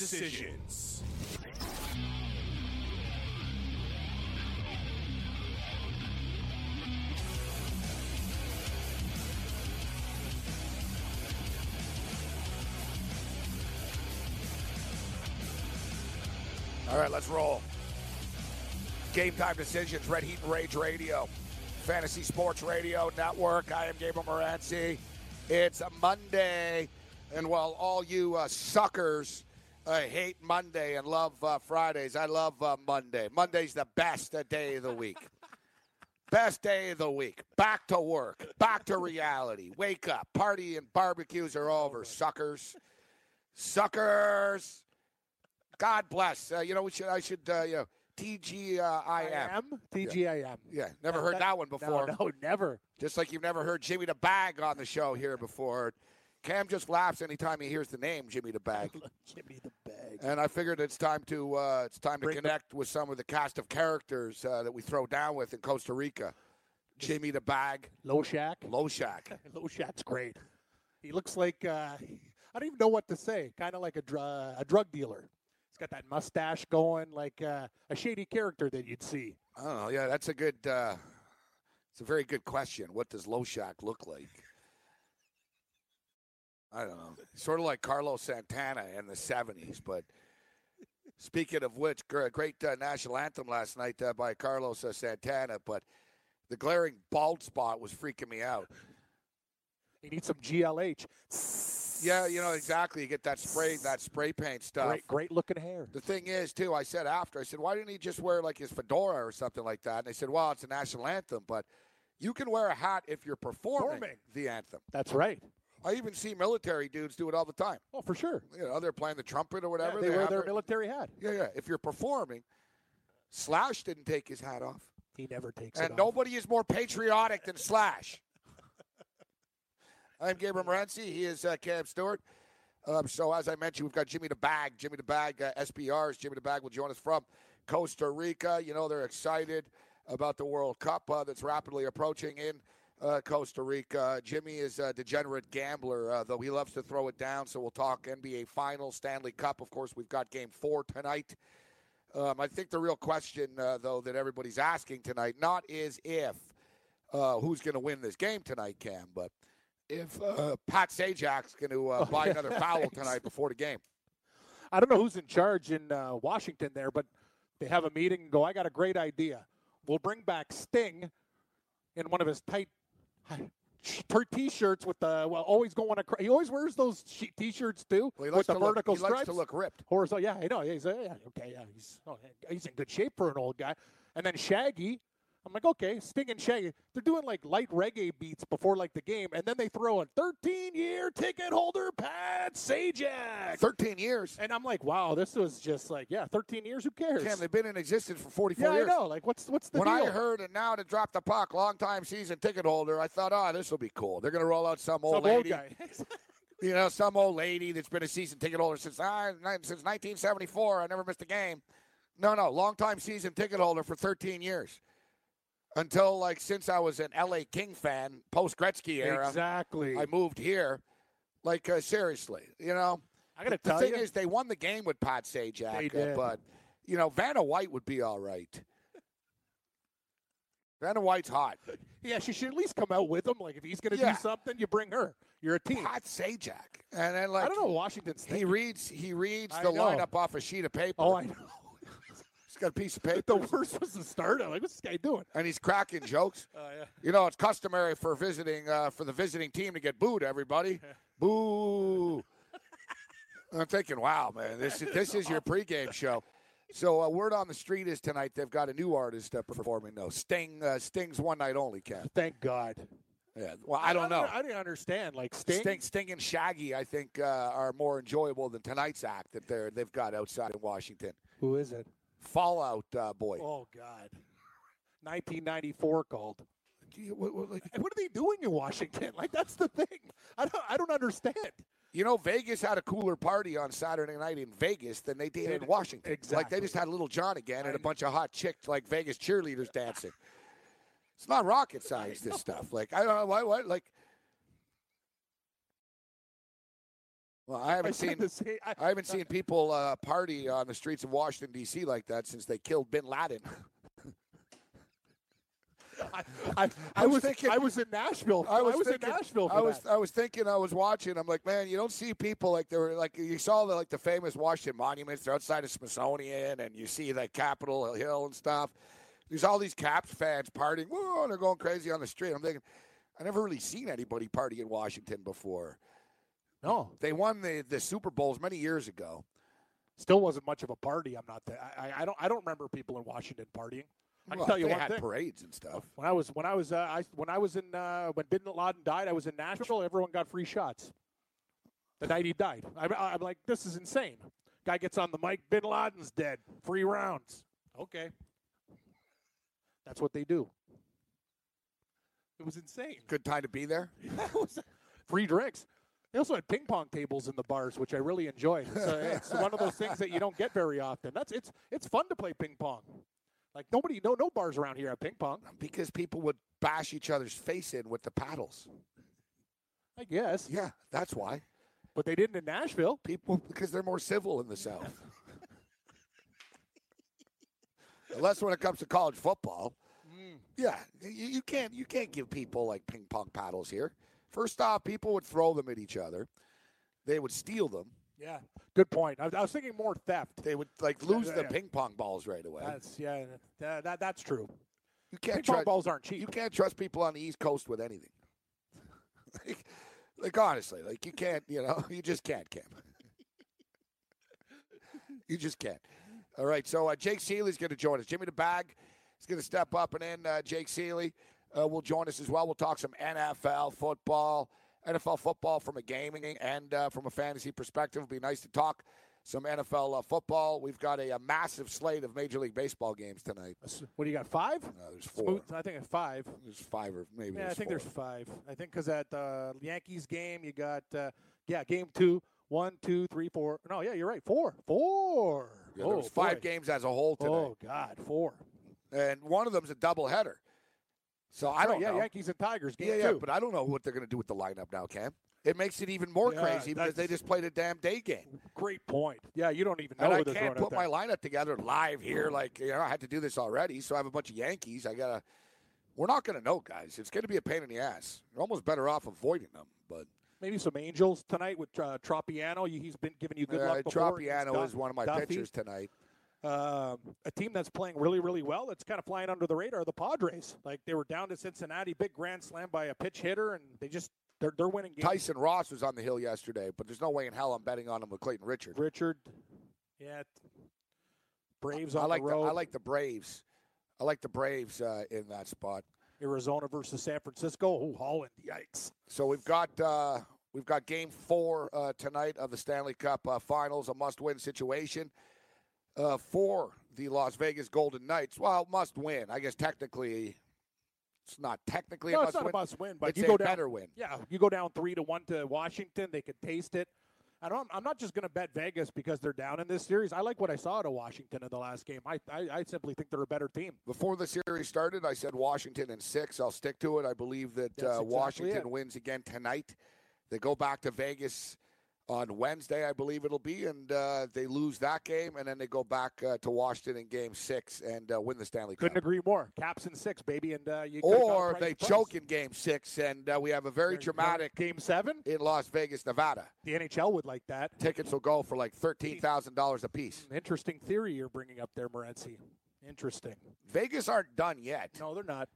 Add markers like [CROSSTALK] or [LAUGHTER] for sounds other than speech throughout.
Decisions. All right, let's roll. Game time decisions, Red Heat and Rage Radio, Fantasy Sports Radio Network. I am Gabriel Morency. It's a Monday, and while all you uh, suckers uh, hate Monday and love uh, Fridays, I love uh, Monday. Monday's the best day of the week. [LAUGHS] Best day of the week. Back to work. Back to reality. Wake up. Party and barbecues are over, suckers. Suckers. God bless. Uh, you know, we should. I should. Uh, you know, TGIM. TGIM. Yeah, never No, heard that- one No, before. no, never. Just like you've never heard Jimmy the Bag on the show here before. Cam just laughs anytime he hears the name Jimmy the Bag. [LAUGHS] Me the bag. And I figured it's time to uh, it's time to Bring the- connect with some of the cast of characters uh, that we throw down with in Costa Rica. Jimmy the Bag, Low Shack. Low Shack. [LAUGHS] Low Shack's great. He looks like uh, I don't even know what to say. Kind of like a dr- a drug dealer. He's got that mustache going, like uh, a shady character that you'd see. Know. Yeah, that's a good. Uh, it's a very good question. What does Low Shack look like? I don't know. Sort of like Carlos Santana in the '70s. But speaking of which, gr- great uh, national anthem last night uh, by Carlos uh, Santana. But the glaring bald spot was freaking me out. He needs some GLH. Yeah, you know exactly. You get that spray, that spray paint stuff. Great, great looking hair. The thing is, too, I said after, I said, why didn't he just wear like his fedora or something like that? And they said, well, it's a national anthem, but you can wear a hat if you're performing, Performing. the anthem. That's right. I even see military dudes do it all the time. Oh, for sure. You know, they're playing the trumpet or Yeah, whatever. they wear their it. military hat. Yeah, yeah. If you're performing, Slash didn't take his hat off. He never takes it And nobody is more patriotic than Slash. I'm Gabriel Morency. He is uh, Cam Stewart. Um, so, as I mentioned, we've got Jimmy the Bag. Jimmy the Bag, uh, SBRs. Jimmy the Bag will join us from Costa Rica. You know, they're excited about the World Cup uh, that's rapidly approaching in uh, Costa Rica. Jimmy is a degenerate gambler, uh, though he loves to throw it down. So, we'll talk NBA Finals, Stanley Cup. Of course, we've got game four tonight. Um, I think the real question, uh, though, that everybody's asking tonight, not is if uh, who's going to win this game tonight, Cam, but if uh, Pat Sajak's going to uh, buy another foul tonight before the game. I don't know who's in charge in uh, Washington there, but they have a meeting and go, I got a great idea. We'll bring back Sting in one of his tight [SIGHS] t-shirts with the well always going across he always wears those t-shirts too Well, he with the to look- vertical he likes to look ripped. horizontal yeah i know yeah, he's uh, yeah okay yeah he's oh, he's in good shape for an old guy and then shaggy i'm like okay sting and shaggy they're doing like light reggae beats before like the game and then they throw in 13 year ticket holder pat sajak 13 years. and i'm like wow this was just like yeah 13 years who cares Cam, they've been in existence for 44 yeah years. i know like what's what's the when deal I heard and now to drop the puck, long time season ticket holder, I thought, oh, this will be cool. They're going to roll out some old some lady. old guy [LAUGHS] you know, some old lady that's been a season ticket holder since ah, since 1974. I never missed a game. No, no, long time season ticket holder for 13 years. Until like since I was an LA King fan, post Gretzky era, exactly I moved here. Like uh, seriously, you know. i gotta The tell thing you is, they won the game with Pat They Sajak, uh, did. but you know, Vanna White would be all right. Vanna White's hot. [LAUGHS] Yeah, she should at least come out with him. Like if he's going to Yeah. do something, you bring her. You're a team. Pat Sajak, and then like I don't know. Washington's He reads he reads I the know. lineup off a sheet of paper. Oh, I know. Got a piece of paper, The worst was the start. I'm like, what's this guy doing? and he's cracking [LAUGHS] jokes. Oh yeah. You know, it's customary for visiting uh, for the visiting team to get booed. Everybody, boo. I'm thinking, wow, man, this is this is your pregame show. So, uh, word on the street is tonight they've got a new artist uh, performing though. Sting, uh, Sting's one night only, Cat. Thank God. Yeah. Well, I don't know. I didn't understand. Like Sting. Sting, Sting and Shaggy, I think, uh, are more enjoyable than tonight's act that they're they've got outside in Washington. Who is it? Fallout uh, Boy. Oh God. 1994 called. What- what- like- what are they doing in Washington? Like that's the thing. I don't. I don't understand. You know, Vegas had a cooler party on Saturday night in Vegas than they did in Washington. Exactly. Like they just had Lil Jon again and a bunch of hot chicks like Vegas cheerleaders dancing. It's not rocket science. This [LAUGHS] stuff. Like I don't know why. What like. Well, I I haven't said seen same- I- I haven't seen people uh, party on the streets of Washington D.C. like that since they killed Bin Laden. [LAUGHS] I, I, I was was thinking- I was in Nashville. I was, in thinking, Nashville. For I was that. I was thinking I was watching. I'm like, man, you don't see people like they were like you saw the like the famous Washington monuments. They're outside of Smithsonian, and you see the Capitol Hill and stuff. There's all these Caps fans partying. Whoa, they're going crazy on the street. I'm thinking, I never really seen anybody party in Washington before. No, They won the the Super Bowls many years ago. still wasn't much of a party. I'm not. That, I, I- don't. I don't remember people in Washington partying. I can Well, tell you they one had thing. parades and stuff. When I was when I was uh, I, when I was in uh, when Bin Laden died, I was in Nashville. Everyone got free shots. The night he died, I, I'm like, this is insane. Guy gets on the mic. Bin Laden's dead. Free rounds. Okay, that's what they do. It was insane. Good time to be there. [LAUGHS] Free drinks. They also had ping pong tables in the bars, which I really enjoyed. So it's [LAUGHS] one of those things that you don't get very often. That's it's it's fun to play ping pong. Like nobody, no no bars around here have ping pong. Because people would bash each other's face in with the paddles. I guess, Yeah, that's why. but they didn't in Nashville. People because they're more civil in the South. [LAUGHS] Unless when it comes to college football. Mm. Yeah, you, you can't you can't give people like ping pong paddles here. First off, people would throw them at each other. They would steal them. Yeah, good point. I, I was thinking more theft. They would like lose yeah, the yeah. ping pong balls right away. That's yeah, that, that that's true. you Ping can't pong trust balls aren't cheap. you can't trust people on the East Coast with anything. [LAUGHS] like, like honestly, like you can't, you know, [LAUGHS] you just can't, Cam. [LAUGHS] you just can't. All right, so uh, Jake Ciely's going to join us. Jimmy the Bag is going to step up, and then uh, Jake Ciely uh, will join us as well. We'll talk some NFL football, NFL football from a gaming and uh, from a fantasy perspective. It'll be nice to talk some NFL uh, football. We've got a, a massive slate of Major League Baseball games tonight. What do you got? Five? Uh, there's four. I think it's five. There's five or maybe. Yeah, I think four. there's five. I think because at the Yankees game, you got uh, yeah, game two, one, two, three, four. No, yeah, you're right, four, four. Yeah, oh, five boy. games as a whole today, Oh God, four. and one of them's a doubleheader. So I don't yeah, know. Yankees and Tigers game yeah, yeah, two. but I don't know what they're going to do with the lineup now, Cam. It makes it even more Yeah, crazy because they just played a damn day game, Great point. Yeah, you don't even know and I can't put my lineup together live here. Like you know, I had to do this already, so I have a bunch of Yankees. I gotta. We're not going to know, guys. It's going to be a pain in the ass. You're almost better off avoiding them, but Maybe some Angels tonight with uh, Tropeano. He's been giving you good uh, luck before. Tropeano is one of my Duffy. pitchers tonight. Um, a team that's playing really, really well. That's kind of flying under the radar. The Padres, like they were down to Cincinnati, big grand slam by a pitch hitter, and they just they're they're winning games. Tyson Ross was on the hill yesterday, but there's no way in hell I'm betting on him with Clayton Richard. Richard, yeah, Braves on I like the the, road. I like the Braves. I like the Braves uh, in that spot. Arizona versus San Francisco. Oh, Holland, yikes! So we've got uh, we've got Game Four uh, tonight of the Stanley Cup uh, Finals, a must-win situation uh, for the Las Vegas Golden Knights. Well, must win. I guess technically, it's not technically No, a it's not must-win. a must win, but it's you a go down. better win. Yeah, you go down three to one to Washington. They could taste it. I don't. I'm not just going to bet Vegas because they're down in this series. I like what I saw out of Washington in the last game. I, I, I simply think they're a better team. Before the series started, I said Washington in six. I'll stick to it. I believe that uh, exactly Washington it. wins again tonight. They go back to Vegas on Wednesday, I believe it'll be, and uh, they lose that game, and then they go back uh, to Washington in Game Six and uh, win the Stanley Cup. Couldn't agree more. Caps in six, baby, and uh, you. could've got a Or they choke in Game Six, and uh, we have a very dramatic game seven. in Las Vegas, Nevada. The NHL would like that. Tickets will go for like thirteen thousand dollars a piece. Interesting theory you're bringing up there, Morency. Interesting. Vegas aren't done yet. No, they're not.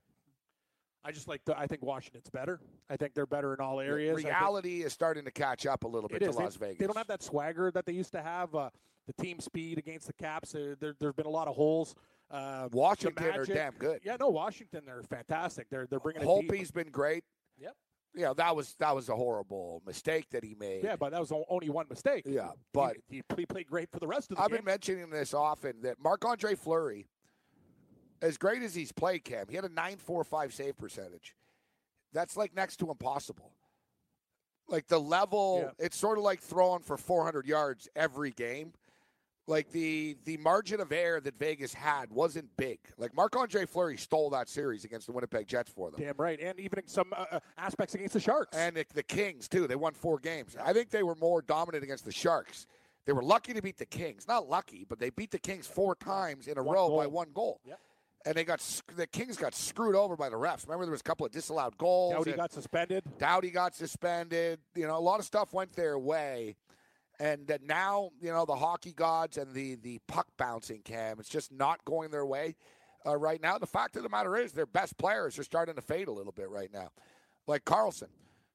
I just like. The, I think Washington's better. I think they're better in all areas. I think- Reality is starting to catch up a little bit to is. They- Las Vegas. They don't have that swagger that they used to have. Uh, the team speed against the Caps. Uh, there, there's been a lot of holes. Uh, the Washington are damn good. Yeah, no, Washington. They're fantastic. They're they're bringing. a deep- Holtby's been great. Yep. you know that was that was a horrible mistake that he made. Yeah, but that was only one mistake. Yeah, but he, he, he played great for the rest of the I've game. been mentioning this often that Marc Andre Fleury, as great as he's played, Cam, he had a 9.45 save percentage. That's like next to impossible. Like the level, it's sort of like throwing for 400 yards every game. Like the the margin of error that Vegas had wasn't big. Like Marc Andre Fleury stole that series against the Winnipeg Jets for them. Damn right, and even some uh, uh, aspects against the Sharks. And the, the Kings, too. They won four games. I think they were more dominant against the Sharks. They were lucky to beat the Kings. Not lucky, but they beat the Kings four times in a One row goal. by one goal. Yep. And they got the Kings got screwed over by the refs. Remember, there was a couple of disallowed goals. Doughty got suspended. Doughty got suspended. You know, a lot of stuff went their way. And that now, you know, the hockey gods and the the puck bouncing cam, it's just not going their way uh, right now. The fact of the matter is, their best players are starting to fade a little bit right now. Like Carlson.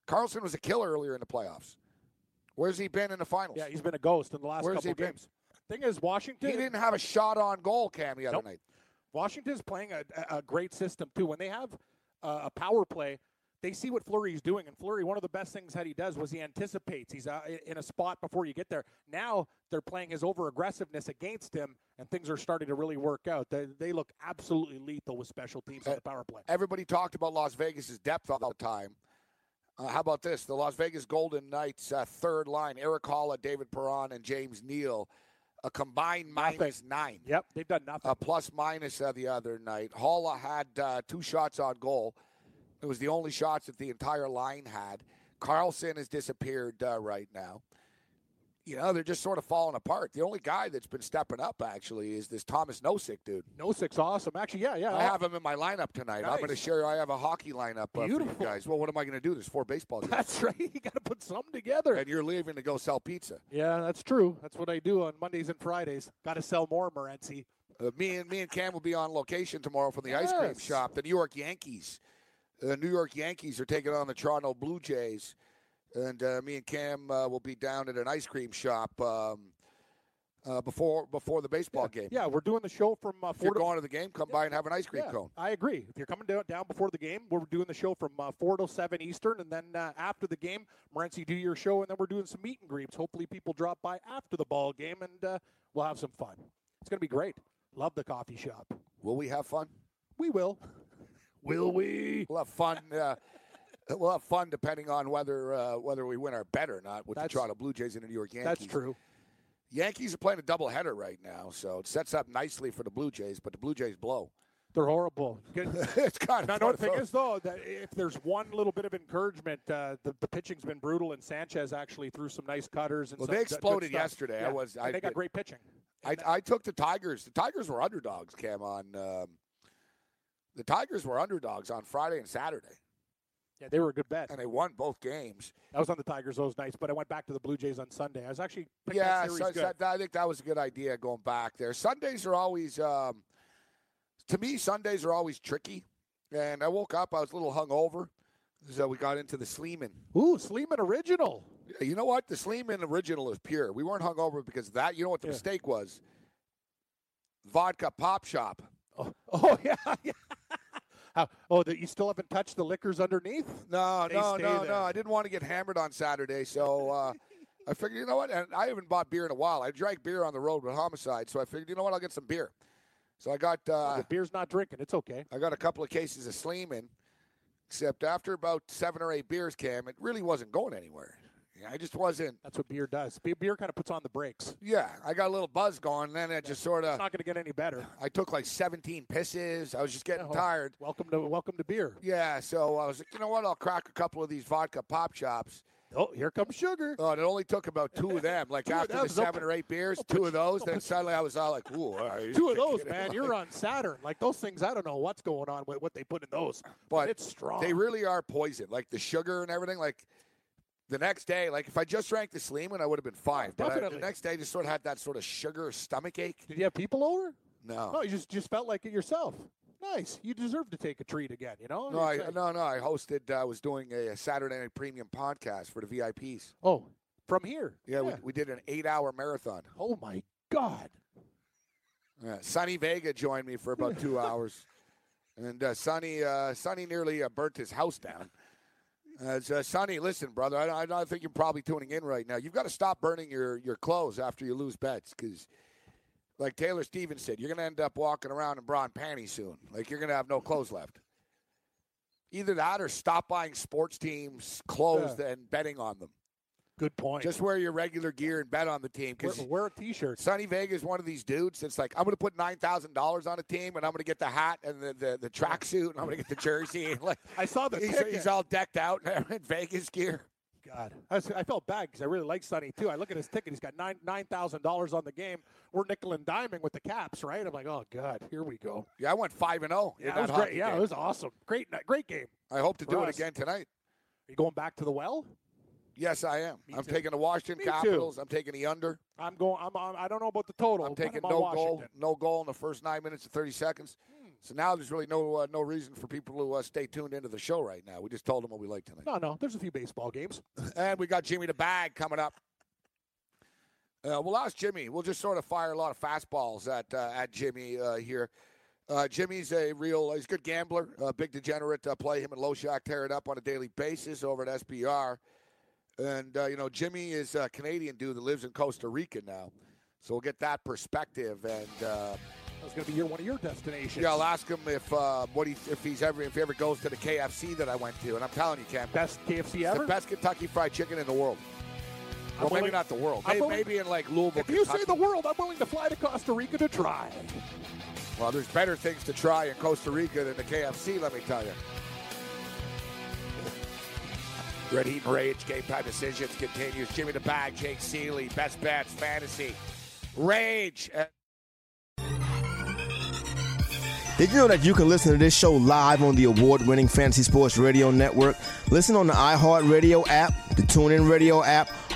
Carlson was a killer earlier in the playoffs. Where's he been in the finals? Yeah, he's been a ghost in the last Where's couple he of been? games. Thing is, Washington. He didn't have a shot on goal, Cam, the other Nope. night. Washington's playing a, a- great system too. When they have uh, a power play, they see what Fleury's doing, and Fleury, one of the best things that he does was he anticipates. He's uh, in a spot before you get there. Now they're playing his over aggressiveness against him, and things are starting to really work out. They, they look absolutely lethal with special teams on the power play. Everybody talked about Las Vegas' depth all the time. Uh, how about this? The Las Vegas Golden Knights' uh, third line, Erik Haula, David Perron, and James Neal, a combined minus nine. Yep, they've done nothing. A plus minus uh, the other night. Haula had uh, two shots on goal. It was the only shots that the entire line had. Carlson has disappeared uh, right now. You know, they're just sort of falling apart. The only guy that's been stepping up, actually, is this Thomas Nosek dude. Nosek's awesome. Actually, yeah, yeah. I have him in my lineup tonight. I'm going to share. I have a hockey lineup uh, for you Beautiful. guys. Well, what am I going to do? There's four baseball games, That's right. [LAUGHS] You got to put some together. and you're leaving to go sell pizza. Yeah, that's true. That's what I do on Mondays and Fridays. Got to sell more, Morency. Uh, me and me and Cam will be on location tomorrow from the ice cream shop. The New York Yankees. The New York Yankees are taking on the Toronto Blue Jays, and uh, me and Cam uh, will be down at an ice cream shop um, uh, before before the baseball game. Yeah, we're doing the show from uh, If four you're to going to the game, come by and have an ice cream Yeah, cone. I agree. If you're coming down, down before the game, we're doing the show from uh, 4 to 7 Eastern. And then uh, after the game, Morency, do your show, and then we're doing some meet and greets. Hopefully, people drop by after the ball game, and uh, we'll have some fun. It's going to be great. Love the coffee shop. Will we have fun? We will. Will we? [LAUGHS] We'll have fun. We'll have fun depending on whether uh, whether we win our bet or not with That's- the Toronto Blue Jays and the New York Yankees. That's true. Yankees are playing a doubleheader right now, so it sets up nicely for the Blue Jays. But the Blue Jays blow. They're horrible. [LAUGHS] It's kind of no, fun the thing is, though, that if there's one little bit of encouragement, uh, the, the pitching's been brutal, and Sanchez actually threw some nice cutters. And Well, they exploded yesterday. I was- I they got great pitching. I, I took the Tigers. The Tigers were underdogs, Cam. On um, the Tigers were underdogs on Friday and Saturday, Yeah, they were a good bet. and they won both games. I was on the Tigers those nights, but I went back to the Blue Jays on Sunday. I was actually yeah, that series so, I think that was a good idea going back there. Sundays are always, um, to me, Sundays are always tricky. And I woke up, I was a little hungover. So we got into the Sleeman. Ooh, Sleeman original. You know what? The Sleeman original is pure. We weren't hungover because that. You know what the Yeah. mistake was? Vodka Pop Shop. Oh, [LAUGHS] oh yeah. [LAUGHS] yeah. How, oh, that you still haven't touched the liquors underneath? No, They no, no, there. no. I didn't want to get hammered on Saturday, so uh, [LAUGHS] I figured, you know what? And I haven't bought beer in a while. I drank beer on the road with Homicide, so I figured, you know what? I'll get some beer. So I got uh, the beer's not drinking. It's okay. I got a couple of cases of Sleeman, except after about seven or eight beers, Cam, it really wasn't going anywhere. I just wasn't. That's what beer does. Be- Beer kind of puts on the brakes. Yeah, I got a little buzz going, and then it just sort of. It's not going to get any better. I took like 17 pisses. I was just getting Yeah, tired. Welcome to welcome to beer. Yeah, so I was like, you know what? I'll crack a couple of these vodka pop shops. Oh, here comes sugar. Oh, and it only took about two of them. Like [LAUGHS] after the seven or eight beers, two of those. Then suddenly I was all like, "Ooh, all right, Two of [LAUGHS] those, man. Like, You're on Saturn. Like those things, I don't know what's going on with what they put in those. But it's strong. They really are poison. Like the sugar and everything. Like the next day, like if I just drank the Sleeman, I would have been fine. But I, the next day, I just sort of had that sort of sugar stomach ache. Did you have people over? No, No, you just just felt like it yourself. Nice. You deserve to take a treat again. You know. no, I, like- no, no. I hosted. I was doing a, Saturday Night Premium podcast for the VIPs. Oh, from here. Yeah, We, we did an eight-hour marathon. Oh my God. Yeah, Sonny Vega joined me for about two [LAUGHS] hours, and uh, Sonny, uh, Sonny nearly uh, burnt his house down. As uh, Sonny, listen, brother, I, I think you're probably tuning in right now. You've got to stop burning your, your clothes after you lose bets because, like Taylor Stevens said, you're going to end up walking around in bra and panties soon. Like you're going to have no clothes left. Either that or stop buying sports teams clothes Yeah. and betting on them. Good point. Just wear your regular gear and bet on the team wear, because wear a T-shirt. Sonny Vega is one of these dudes that's like, I'm going to put nine thousand dollars on a team, and I'm going to get the hat and the the, the tracksuit, and I'm going to get the jersey. And like, I saw the he's, he's all decked out in Vegas gear. God, I, was, I felt bad because I really like Sonny too. I look at his ticket; he's got nine nine thousand dollars on the game. We're nickel and diming with the caps, right? I'm like, oh God, here we go. Yeah, I went five and oh zero. Yeah, it was great. Yeah, it was awesome. Great, great game. I hope to do it again tonight. Are you going back to the well? Yes, I am. Me I'm too. taking the Washington Me too. Capitals. I'm taking the under. I'm going. I'm. on I don't know about the total. I'm taking no goal, no goal in the first nine minutes and 30 seconds. So now there's really no uh, no reason for people to uh, stay tuned into the show right now. We just told them what we like tonight. No, no. There's a few baseball games. [LAUGHS] And we got Jimmy the Bag coming up. Uh, we'll ask Jimmy. We'll just sort of fire a lot of fastballs at uh, at Jimmy uh, here. Uh, Jimmy's a real, he's a good gambler, uh, big degenerate. Uh, play him and Loshak tear it up on a daily basis over at SBR. And, uh, you know, Jimmy is a Canadian dude that lives in Costa Rica now. So we'll get that perspective. And, uh, That's going to be your one of your destinations. yeah, I'll ask him if uh, what he if he's ever if he ever goes to the KFC that I went to, and I'm telling you, Cam, Best KFC ever. the best Kentucky Fried Chicken in the world. I'm Well, maybe not the world. Maybe, willing- maybe in like Louisville. If you say the world, I'm willing to fly to Costa Rica to try. well, there's better things to try in Costa Rica than the KFC. Let me tell you. Red Heat and Rage Game Time Decisions continues. Jimmy the Bag, Jake Ciely, Best Bets, Fantasy, Rage. Did you know that you can listen to this show live on the award winning Fantasy Sports Radio Network? Listen on the iHeartRadio app, the TuneIn Radio app,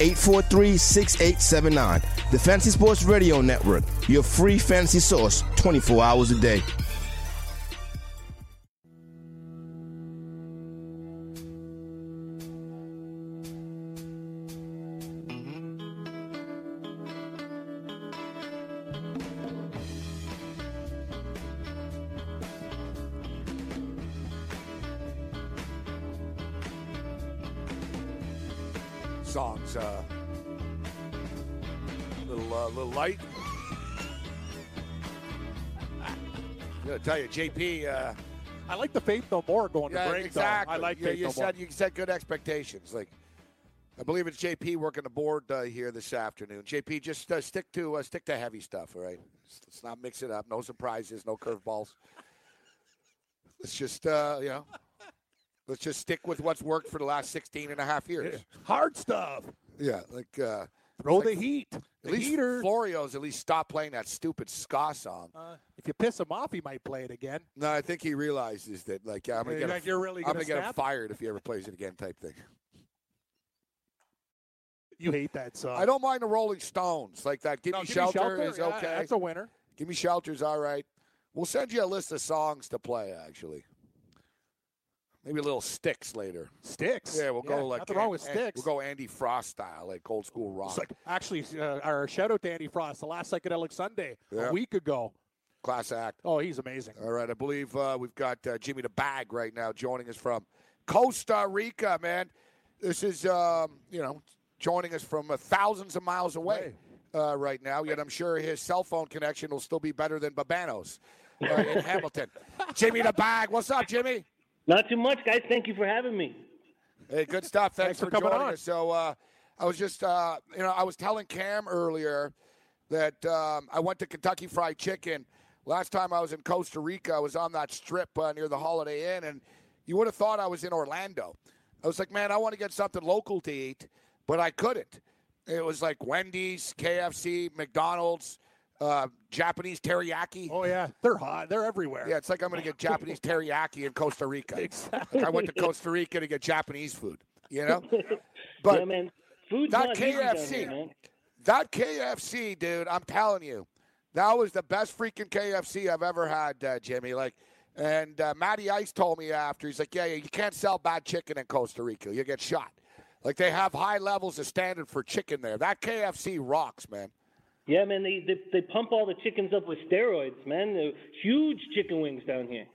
843 6879. The Fantasy Sports Radio Network, your free fantasy source 24 hours a day. JP. Uh, I like the Faith No More going yeah, to break. though. exactly. I like you, Faith you No More. said you set good expectations. Like, I believe it's JP working the board uh, here this afternoon. JP, just uh, stick to uh, stick to heavy stuff. All right, let's, not mix it up. No surprises, no curveballs. Let's just uh, you know, let's just stick with what's worked for the last 16 and a half years. Hard stuff. Yeah, like. Uh, Throw Like, the heat. At The least heater. Florio's at least stopped playing that stupid ska song. Uh, if you piss him off, he might play it again. No, I think he realizes that, like, I'm gonna get like him, you're really I'm gonna gonna get him fired if he ever plays it again, type thing. You hate that song. I don't mind the Rolling Stones, like that. Give No, me Give shelter, Me is yeah, okay. That's a winner. Give me shelter's all right. We'll send you a list of songs to play. Actually, maybe a little Styx later. Styx. Yeah, we'll go like nothing wrong with Styx. We'll go Andy Frost style, like old school rock, It's like actually, uh, our shout out to Andy Frost, the last psychedelic Sunday Yeah. a week ago. class act. Oh, he's amazing. All right, I believe uh, we've got uh, Jimmy the Bag right now joining us from Costa Rica, man. This is, um, you know, joining us from uh, thousands of miles away uh, right now. Yet I'm sure his cell phone connection will still be better than Babano's uh, in [LAUGHS] Hamilton. Jimmy the Bag, what's up, Jimmy? Not too much, guys. Thank you for having me. Hey, good stuff. Thanks, Thanks for coming joining on. us. So, uh, I was just, uh, you know, I was telling Cam earlier that um, I went to Kentucky Fried Chicken. Last time I was in Costa Rica, I was on that strip uh, near the Holiday Inn, and you would have thought I was in Orlando. I was like, man, I want to get something local to eat, but I couldn't. It was like Wendy's, KFC, McDonald's, uh, Japanese teriyaki. Oh yeah, they're hot. They're everywhere. Yeah, it's like I'm going to get Japanese teriyaki in Costa Rica. exactly. Like I went to Costa Rica to get Japanese food. You know, [LAUGHS] but yeah, man. Food's that not KFC. here, that KFC, dude, I'm telling you, that was the best freaking KFC I've ever had, uh, Jimmy. Like, and uh, Matty Ice told me after, he's like, yeah, yeah, you can't sell bad chicken in Costa Rica. You get shot. Like, they have high levels of standard for chicken there. That KFC rocks, man. Yeah, man. They, they they pump all the chickens up with steroids, man. They're huge chicken wings down here.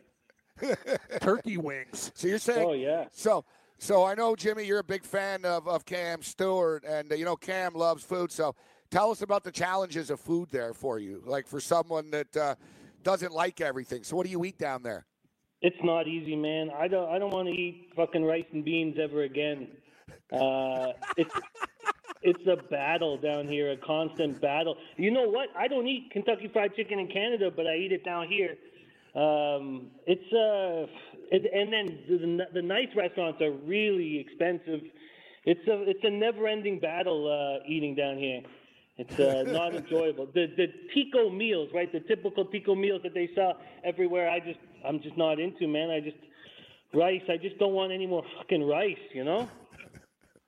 [LAUGHS] Turkey wings. So you're saying, Oh yeah. So, so I know Jimmy, you're a big fan of, of Cam Stewart, and uh, you know Cam loves food. So, tell us about the challenges of food there for you, like for someone that uh, doesn't like everything. So, what do you eat down there? It's not easy, man. I don't I don't want to eat fucking rice and beans ever again. Uh, it's it's a battle down here, a constant battle. You know what? I don't eat Kentucky Fried Chicken in Canada, but I eat it down here. Um, it's uh, it, and then the, the nice restaurants are really expensive. It's a it's a never-ending battle uh, eating down here. It's uh, [LAUGHS] not enjoyable. The the Tico meals, right? The typical Tico meals that they sell everywhere. I just I'm just not into, man. I just rice. I just don't want any more fucking rice, you know.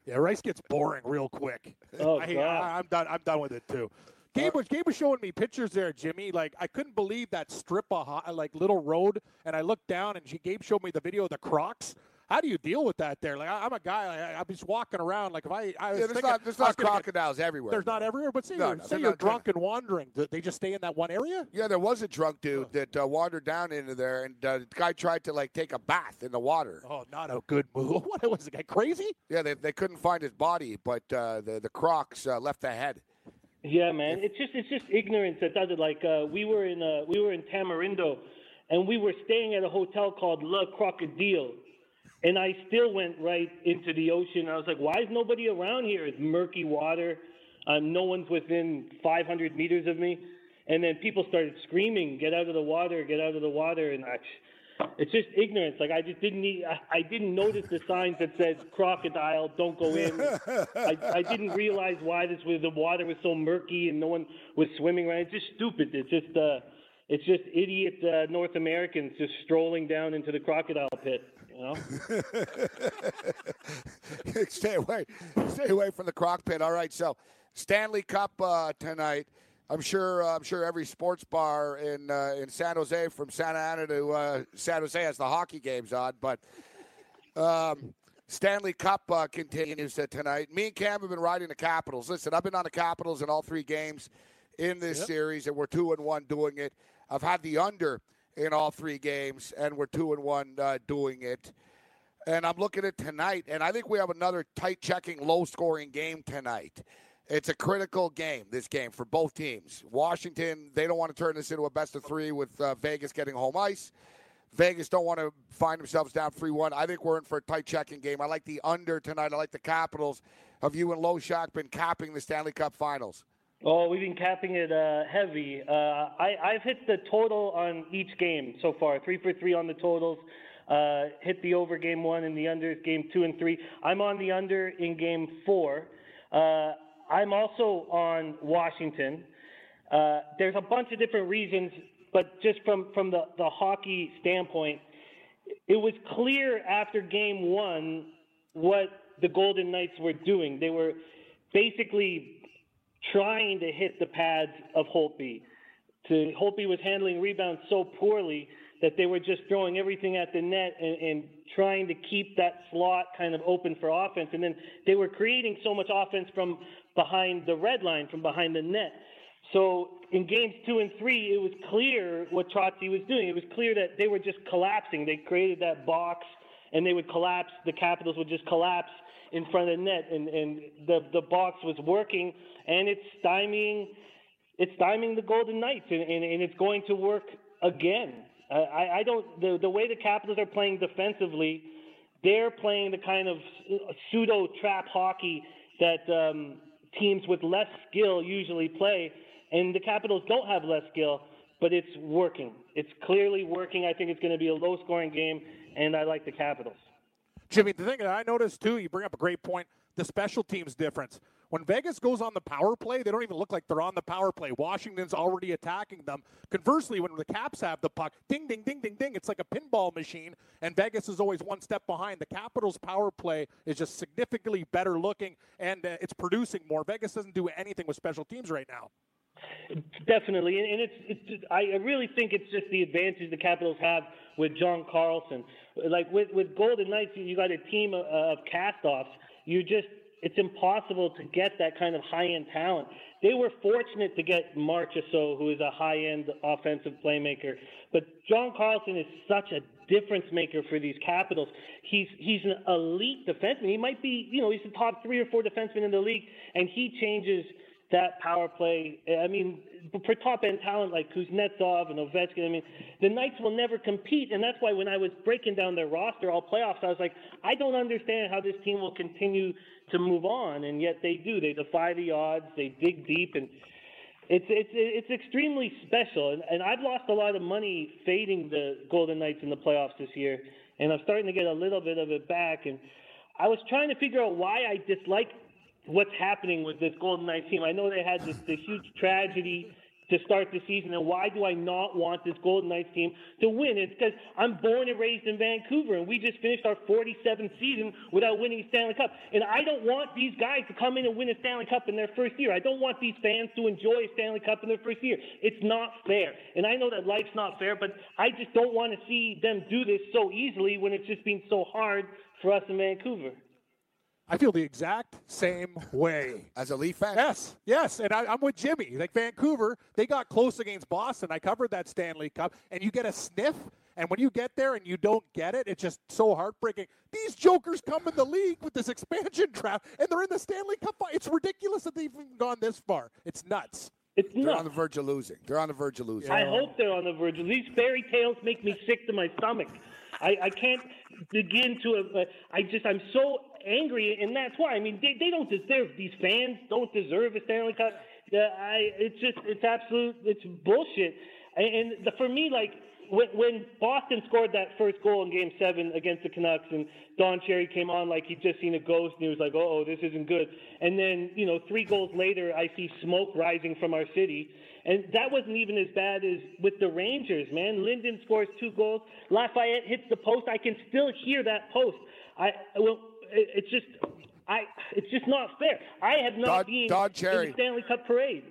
Yeah, rice gets boring real quick. [LAUGHS] Oh, I, God. I, am done. I'm done with it too. Uh, Gabe was Gabe was showing me pictures there, Jimmy. Like I couldn't believe that strip of ho- like little road, and I looked down, and she, Gabe showed me the video of the Crocs. How do you deal with that there? Like I, I'm a guy, I, I'm just walking around. Like if I, I was Yeah, there's thinking, not there's I was not gonna get- crocodiles everywhere. There's not everywhere, but see, No, you're, no, say you're not- drunk and wandering. Do they just stay in that one area? Yeah, there was a drunk dude that uh, wandered down into there, and uh, the guy tried to like take a bath in the water. Oh, not a good move. [LAUGHS] What was the guy crazy? Yeah, they, they couldn't find his body, but uh, the the Crocs uh, left the head. Yeah, man. It's just it's just ignorance that does it. Like uh, we were in uh, we were in Tamarindo, and we were staying at a hotel called Le Crocodile, and I still went right into the ocean. I was like, why is nobody around here? It's murky water. Um, no one's within 500 meters of me. And then people started screaming, "Get out of the water! Get out of the water!" And I, it's just ignorance. Like I just didn't need. I, I didn't notice the signs that said crocodile, don't go in. I, I didn't realize why this was the water was so murky and no one was swimming around. It's just stupid. It's just uh, it's just idiot uh, North Americans just strolling down into the crocodile pit. You know. [LAUGHS] stay away, stay away from the crock pit. All right, so Stanley Cup uh, tonight. I'm sure. Uh, I'm sure every sports bar in uh, in San Jose, from Santa Ana to uh, San Jose, has the hockey games on. But um, Stanley Cup uh, continues uh, tonight. Me and Cam have been riding the Capitals. Listen, I've been on the Capitals in all three games in this series, and we're two and one doing it. I've had the under in all three games, and we're two and one uh, doing it. And I'm looking at tonight, and I think we have another tight checking, low scoring game tonight. It's a critical game, this game, for both teams. Washington, they don't want to turn this into a best of three with uh, Vegas getting home ice. Vegas don't want to find themselves down 3 1. I think we're in for a tight checking game. I like the under tonight. I like the Capitals. Have you and Low Shock been capping the Stanley Cup finals? Oh, we've been capping it uh, heavy. Uh, I, I've hit the total on each game so far, three for three on the totals. Uh, hit the over game one and the under game two and three. I'm on the under in game four. Uh, I'm also on Washington. Uh, there's a bunch of different reasons, but just from, from the, the hockey standpoint, it was clear after game one what the Golden Knights were doing. They were basically trying to hit the pads of Holtby. To, Holtby was handling rebounds so poorly that they were just throwing everything at the net and, and trying to keep that slot kind of open for offense. And then they were creating so much offense from behind the red line, from behind the net. So in games two and three, it was clear what Trotzy was doing. It was clear that they were just collapsing. They created that box and they would collapse. The Capitals would just collapse in front of the net, and, and the the box was working, and it's stymieing, it's stymieing the Golden Knights, and, and, and it's going to work again. I, I don't the the way the Capitals are playing defensively, they're playing the kind of pseudo trap hockey that um, teams with less skill usually play, and the Capitals don't have less skill, but it's working. It's clearly working. I think it's going to be a low scoring game, and I like the Capitals. Jimmy, the thing that I noticed too, you bring up a great point. The special teams difference. When Vegas goes on the power play, they don't even look like they're on the power play. Washington's already attacking them. Conversely, when the Caps have the puck, ding, ding, ding, ding, ding, it's like a pinball machine, and Vegas is always one step behind. The Capitals' power play is just significantly better looking, and uh, it's producing more. Vegas doesn't do anything with special teams right now. Definitely, and, it's it's. I really think it's just the advantage the Capitals have with John Carlson. Like with with Golden Knights, you got a team of, of castoffs. You just it's impossible to get that kind of high end talent. They were fortunate to get Marchessault, who is a high end offensive playmaker. But John Carlson is such a difference maker for these Capitals. He's he's an elite defenseman. He might be, you know, he's the top three or four defensemen in the league, and he changes that power play. Eh, I mean, for top end talent like Kuznetsov and Ovechkin, I mean, the Knights will never compete. And that's why when I was breaking down their roster all playoffs, I was like, I don't understand how this team will continue to move on. And yet they do. They defy the odds, they dig deep. And it's, it's, it's extremely special. And, and I've lost a lot of money fading the Golden Knights in the playoffs this year. And I'm starting to get a little bit of it back. And I was trying to figure out why I dislike what's happening with this Golden Knights team. I know they had this, this huge tragedy to start the season, and why do I not want this Golden Knights team to win? It's because I'm born and raised in Vancouver, and we just finished our 47th season without winning a Stanley Cup. And I don't want these guys to come in and win a Stanley Cup in their first year. I don't want these fans to enjoy a Stanley Cup in their first year. It's not fair. And I know that life's not fair, but I just don't want to see them do this so easily when it's just been so hard for us in Vancouver. I feel the exact same way. [LAUGHS] As a Leaf fan? Yes, yes. And I, am with Jimmy. Like Vancouver, they got close against Boston. I covered that Stanley Cup, and you get a sniff. And when you get there and you don't get it, it's just so heartbreaking. These jokers come in the league with this expansion draft, and they're in the Stanley Cup. It's ridiculous that they've even gone this far. It's nuts. It's They're nuts. on the verge of losing. They're on the verge of losing. I hope they're on the verge. These fairy tales make me sick to my stomach. I, I can't begin to. Uh, I just I'm so angry, and that's why. I mean, they, they don't deserve these fans don't deserve a Stanley Cup. I it's just it's absolute it's bullshit. And, and the, for me, like when, when Boston scored that first goal in Game Seven against the Canucks, and Don Cherry came on like he'd just seen a ghost, and he was like, "Oh, this isn't good." And then you know, three goals later, I see smoke rising from our city. And that wasn't even as bad as with the Rangers, man. Linden scores two goals. Lafayette hits the post. I can still hear that post. I well, it's just, I, it's just not fair. I have not Don, been Don Cherry. in the Stanley Cup parade.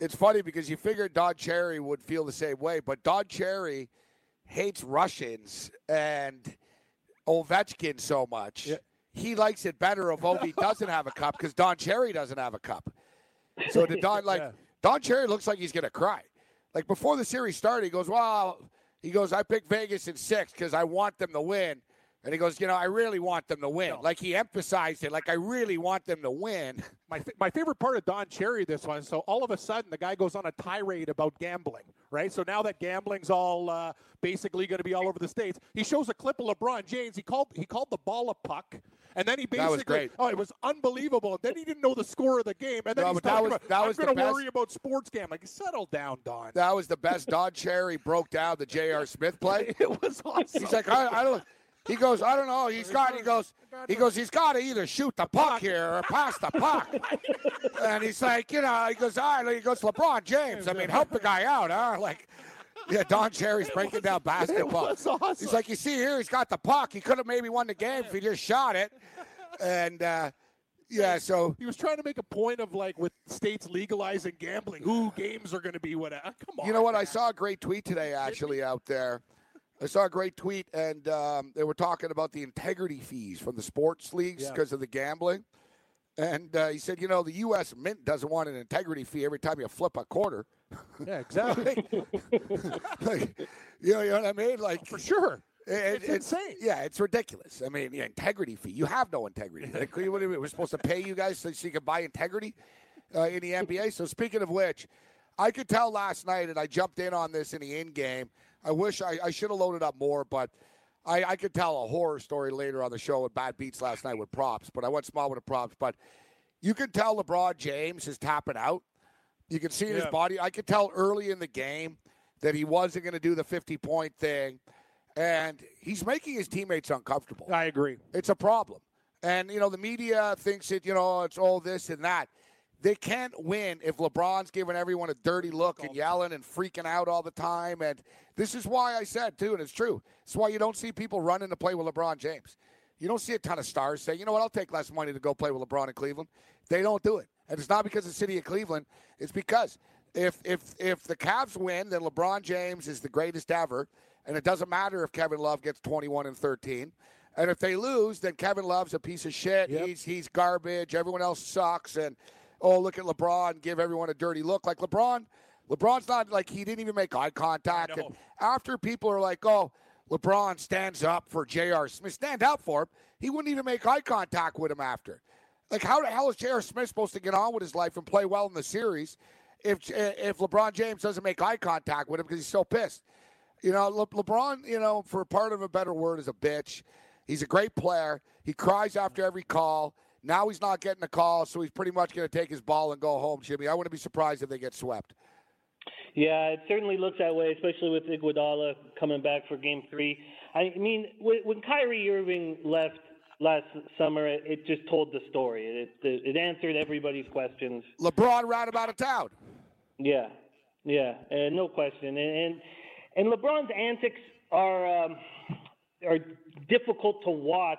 It's funny because you figured Don Cherry would feel the same way, but Don Cherry hates Russians and Ovechkin so much. Yeah. He likes it better if Ovi [LAUGHS] doesn't have a cup because Don Cherry doesn't have a cup. So the Don [LAUGHS] like Yeah. Don Cherry looks like he's gonna cry. Like before the series started, he goes, "Well, he goes, I picked Vegas in six because I want them to win." And he goes, "You know, I really want them to win." Like he emphasized it, like I really want them to win. [LAUGHS] My, my favorite part of Don Cherry this one. So all of a sudden, the guy goes on a tirade about gambling, right? So now that gambling's all uh, basically going to be all over the states, he shows a clip of LeBron James. He called he called the ball a puck, and then he That basically was great. oh, it was unbelievable. Then he didn't know the score of the game, and then No, he's talking was- about I'm going to worry about sports gambling. Settle down, Don. That was the best. Don Cherry broke down the J.R. Smith play. [LAUGHS] it was awesome. He's like, I, I don't. He goes, I don't know. He's got. He goes. He goes. He's got to either shoot the puck here or pass the puck. and he's like, you know, he goes, all right. He goes, LeBron James. I mean, help the guy out, huh? Like, yeah, Don Cherry's breaking down basketball. awesome. He's like, you see here, he's got the puck. He could have maybe won the game if he just shot it. And uh, yeah, so he was trying to make a point of like with states legalizing gambling, who games are going to be what? Come on, You know what? I saw a great tweet today, actually, out there. I saw a great tweet, and um, they were talking about the integrity fees from the sports leagues Yeah. because of the gambling. And uh, he said, you know, the U.S. Mint doesn't want an integrity fee every time you flip a quarter. [LAUGHS] Yeah, exactly. [LAUGHS] like, you, know, you know what I mean? Like, For sure. it- It's insane. Yeah, it's ridiculous. I mean, the integrity fee. You have no integrity. Like, what we're supposed to pay you guys so, so you can buy integrity uh, in the NBA. So speaking of which, I could tell last night, and I jumped in on this in the in game. I wish I, I should have loaded up more, but I, I could tell a horror story later on the show with bad beats last night with props. But I went small with the props. But you can tell LeBron James is tapping out. You can see in his body. I could tell early in the game that he wasn't going to do the 50 point thing. And he's making his teammates uncomfortable. I agree. It's a problem. And you know, the media thinks it. You know, it's all this and that. They can't win if LeBron's giving everyone a dirty look and oh. yelling and freaking out all the time. And this is why I said too, and it's true. It's why you don't see people running to play with LeBron James. You don't see a ton of stars say, you know what, I'll take less money to go play with LeBron in Cleveland. They don't do it. And it's not because of the city of Cleveland. It's because if if if the Cavs win, then LeBron James is the greatest ever. And it doesn't matter if Kevin Love gets 21 and 13. And if they lose, then Kevin Love's a piece of shit. Yep. He's he's garbage. Everyone else sucks. And oh, look at LeBron, give everyone a dirty look. Like LeBron, LeBron's not like he didn't even make eye contact. And after people are like, oh, LeBron stands up for J.R. Smith, stand up for him. He wouldn't even make eye contact with him after. Like, how the hell is J.R. Smith supposed to get on with his life and play well in the series if if LeBron James doesn't make eye contact with him because he's so pissed? You know, Le- LeBron, you know, for part of a better word, is a bitch. He's a great player. He cries after every call. Now he's not getting a call, so he's pretty much going to take his ball and go home, Jimmy. I wouldn't be surprised if they get swept. Yeah, it certainly looks that way, especially with Iguodala coming back for Game Three. I mean, when Kyrie Irving left last summer, it, just told the story. It, it it answered everybody's questions. LeBron ran about out of town. Yeah, yeah, uh, no question. And, and and LeBron's antics are um, are difficult to watch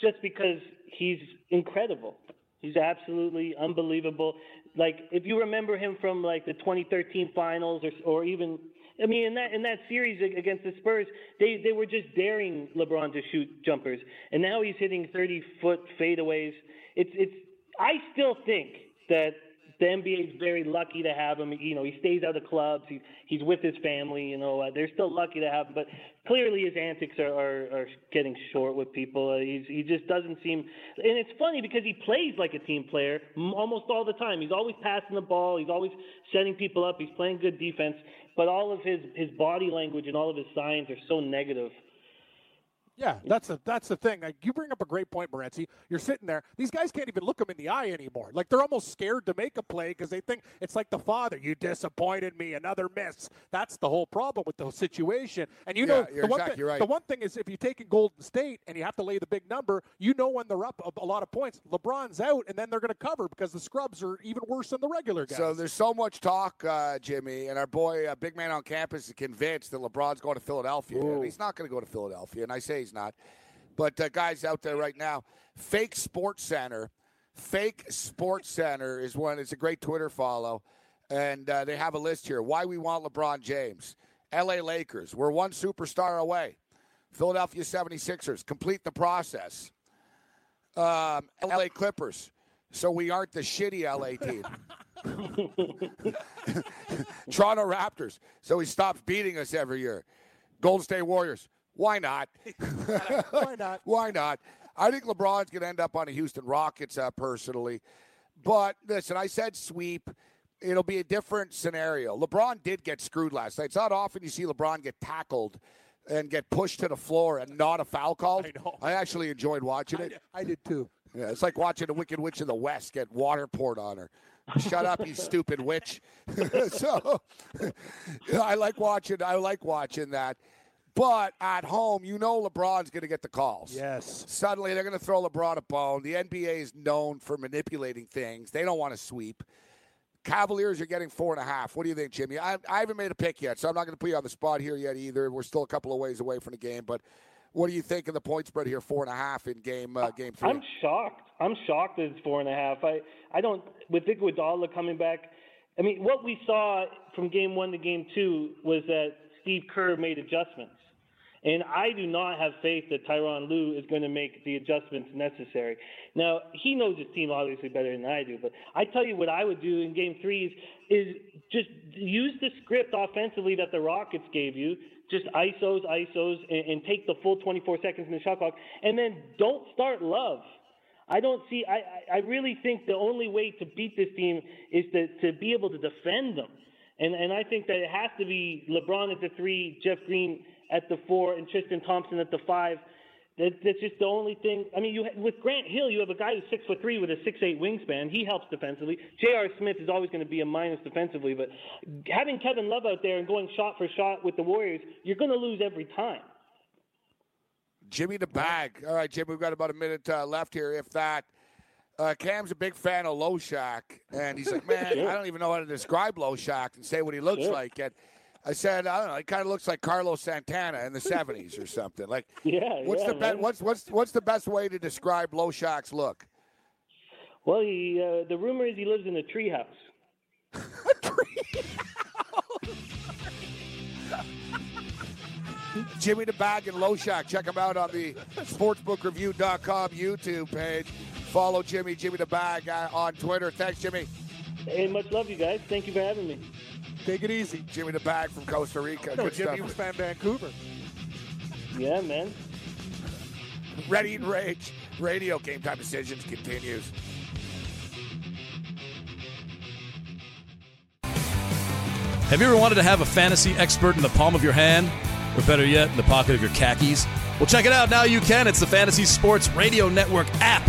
just because he's incredible. He's absolutely unbelievable. Like if you remember him from like the 2013 finals or or even I mean in that in that series against the Spurs, they they were just daring LeBron to shoot jumpers. And now he's hitting 30 foot fadeaways. It's it's I still think that the NBA is very lucky to have him. You know, he stays out of clubs. He, he's with his family. You know, uh, they're still lucky to have him. But clearly, his antics are, are, are getting short with people. Uh, he's, he just doesn't seem. And it's funny because he plays like a team player almost all the time. He's always passing the ball. He's always setting people up. He's playing good defense. But all of his his body language and all of his signs are so negative. Yeah, that's the that's the thing. Like, you bring up a great point, Morency. You're sitting there; these guys can't even look him in the eye anymore. Like they're almost scared to make a play because they think it's like the father. You disappointed me, another miss. That's the whole problem with the situation. And you Yeah, know, you're the one exactly thing, right. the one thing is if you take in Golden State and you have to lay the big number, you know when they're up a, a lot of points. LeBron's out, and then they're going to cover because the scrubs are even worse than the regular guys. So there's so much talk, uh, Jimmy, and our boy, uh, big man on campus, is convinced that LeBron's going to Philadelphia. And he's not going to go to Philadelphia, and I say he's not. But uh, guys out there right now, Fake Sports Center, Fake Sports Center is one. It's a great Twitter follow, and uh, they have a list here. Why we want LeBron James? L.A. Lakers. We're one superstar away. Philadelphia 76ers. Complete the process. Um, L.A. Clippers. So we aren't the shitty L.A. team. [LAUGHS] Toronto Raptors. So he stops beating us every year. Golden State Warriors. Why not? [LAUGHS] Why not? [LAUGHS] Why not? I think LeBron's going to end up on the Houston Rockets uh, personally. But listen, I said sweep. It'll be a different scenario. LeBron did get screwed last night. It's not often you see LeBron get tackled and get pushed to the floor and not a foul called. I know. I actually enjoyed watching I, it. I did too. Yeah, it's like watching the Wicked Witch of the West get water poured on her. Shut up, you stupid witch. [LAUGHS] so I like watching I like watching that. But at home, you know LeBron's going to get the calls. Yes. Suddenly, they're going to throw LeBron a bone. The NBA is known for manipulating things. They don't want to sweep. Cavaliers are getting four and a half. What do you think, Jimmy? I, I haven't made a pick yet, so I'm not going to put you on the spot here yet either. We're still a couple of ways away from the game, but what do you think of the point spread here? Four and a half in game uh, game three. I'm shocked. I'm shocked that it's four and a half. I, I don't with Iguodala coming back. I mean, what we saw from game one to game two was that Steve Kerr made adjustments, and I do not have faith that Tyronn Lue is going to make the adjustments necessary. Now he knows his team obviously better than I do, but I tell you what I would do in game three is, is just use the script offensively that the Rockets gave you just ISOs, ISOs, and, and take the full 24 seconds in the shot clock, and then don't start Love. I don't see. I, I really think the only way to beat this team is to to be able to defend them, and and I think that it has to be LeBron at the three, Jeff Green at the four, and Tristan Thompson at the five. That, that's just the only thing. I mean, you with Grant Hill, you have a guy who's six foot three with a six eight wingspan. He helps defensively. J.R. Smith is always going to be a minus defensively, but having Kevin Love out there and going shot for shot with the Warriors, you're going to lose every time. Jimmy the Bag. All right, Jim, we've got about a minute uh, left here, if that. Uh, Cam's a big fan of Loshak, and he's like, man, I don't even know how to describe Loshak and say what he looks Sure. like. And I said, I don't know, he kind of looks like Carlos Santana in the '70s or something. Like, [LAUGHS] Yeah, what's yeah, the be- man. what's what's what's the best way to describe Loshak's look? Well, he, uh, the rumor is he lives in a treehouse. [LAUGHS] A treehouse. [LAUGHS] Jimmy the Bag and Loshak. Check him out on the sportsbookreview.com YouTube page. Follow Jimmy, Jimmy the Bag uh, on Twitter. Thanks, Jimmy. Hey, much love, you guys. Thank you for having me. Take it easy. Jimmy the Bag from Costa Rica. No, Good Jimmy stuff. was fan Vancouver. Yeah, man. Ready and Rage Radio Game Time Decisions continues. Have you ever wanted to have a fantasy expert in the palm of your hand? Or better yet, in the pocket of your khakis? Well, check it out. Now you can. It's the Fantasy Sports Radio Network app.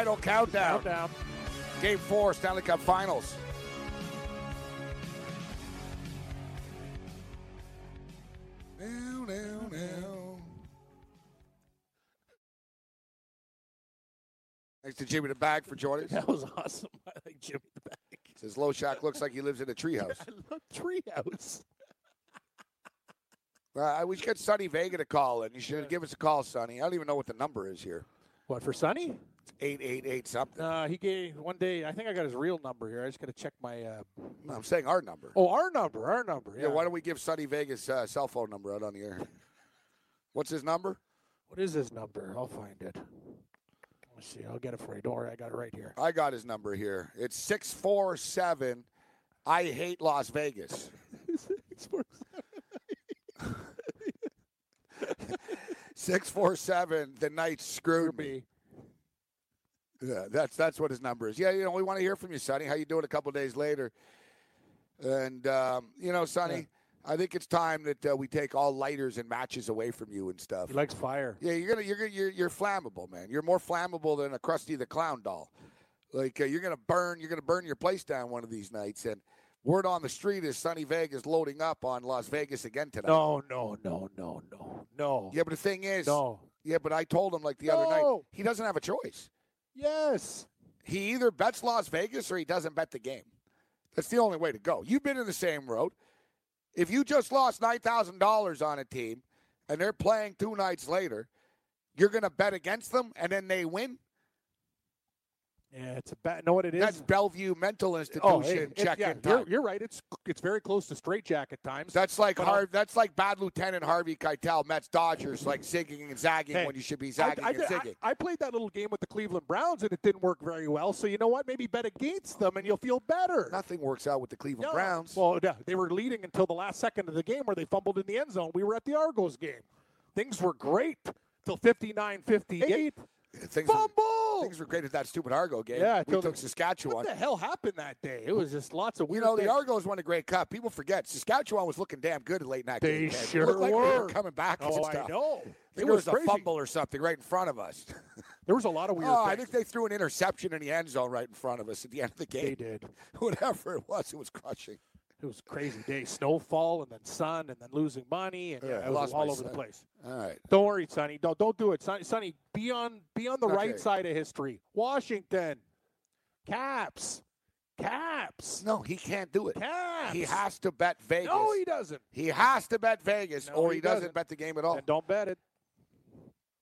Final countdown. Countdown. Game four, Stanley Cup Finals. Now, now, now. Thanks to Jimmy the Bag for joining us. That was awesome. [LAUGHS] I like Jimmy the Bag. Says Loshak looks like he lives in a treehouse. [LAUGHS] [LAUGHS] I love Treehouse. Uh, we should get Sonny Vega to call in. You should give us a call, Sonny. I don't even know what the number is here. What for Sonny? Eight eight eight something. Uh, he gave one day. I think I got his real number here. I just got to check my. Uh, No, I'm saying our number. oh, our number. Our number. Yeah. Yeah. Why don't we give Sonny Vega's uh, cell phone number out on the air? [LAUGHS] What's his number? What is his number? I'll find it. Let's see. I'll get it for you. Don't worry. I got it right here. I got his number here. It's six four seven. I hate Las Vegas. [LAUGHS] [LAUGHS] Six four seven. The night screwed me. Yeah, that's that's what his number is. Yeah, you know, we want to hear from you, Sonny. How you doing? A couple days later, and um, you know, Sonny, I think it's time that uh, we take all lighters and matches away from you and stuff. He likes fire. Yeah, you're gonna you're gonna you're, you're flammable, man. You're more flammable than a Krusty the Clown doll. Like uh, you're gonna burn you're gonna burn your place down one of these nights. And word on the street is Sonny Vegas loading up on Las Vegas again tonight. No, no, no, no, no, no. Yeah, but the thing is, No. yeah, but I told him like the other night, No. he doesn't have a choice. Yes. He either bets Las Vegas or he doesn't bet the game. That's the only way to go. You've been in the same road. If you just lost nine thousand dollars on a team and they're playing two nights later, you're gonna bet against them and then they win. Yeah, it's a bad. Know what it is? That's Bellevue Mental Institution oh, hey, check yeah, in you're, you're right. It's it's very close to straitjacket times. That's like But uh, Har- That's like bad Lieutenant Harvey Keitel, Mets Dodgers, like zigging and zagging Hey, when you should be zagging I and did- I- zigging. I played that little game with the Cleveland Browns and it didn't work very well. So you know what? Maybe bet against them and you'll feel better. Nothing works out with the Cleveland No. Browns. Well, yeah, they were leading until the last second of the game where they fumbled in the end zone. We were at the Argos game. Things were great till 59-58. Things, Fumble! were, things were great at that stupid Argo game. Yeah, we took Saskatchewan. What the hell happened that day? It was just lots of weird. You know, the. Argos won a Grey Cup. People forget Saskatchewan was looking damn good at late night They game. sure looked like were. They were coming back. Oh, and I know. It there was was a fumble or something right in front of us. [LAUGHS] There was a lot of weird oh, I think they threw an interception in the end zone right in front of us at the end of the game. They did. [LAUGHS] Whatever it was, it was crushing. It was a crazy day. Snowfall and then sun and then losing money and Yeah, yeah, I it was lost all my over the place. All right. Don't worry, Sonny. Don't don't do it, Sonny. Sonny, be on be on the Okay. right side of history. Washington, Caps, Caps, No, he can't do it. Caps. He has to bet Vegas. No, he doesn't. He has to bet Vegas, No, or he he, doesn't, doesn't. bet the game at all. And don't bet it.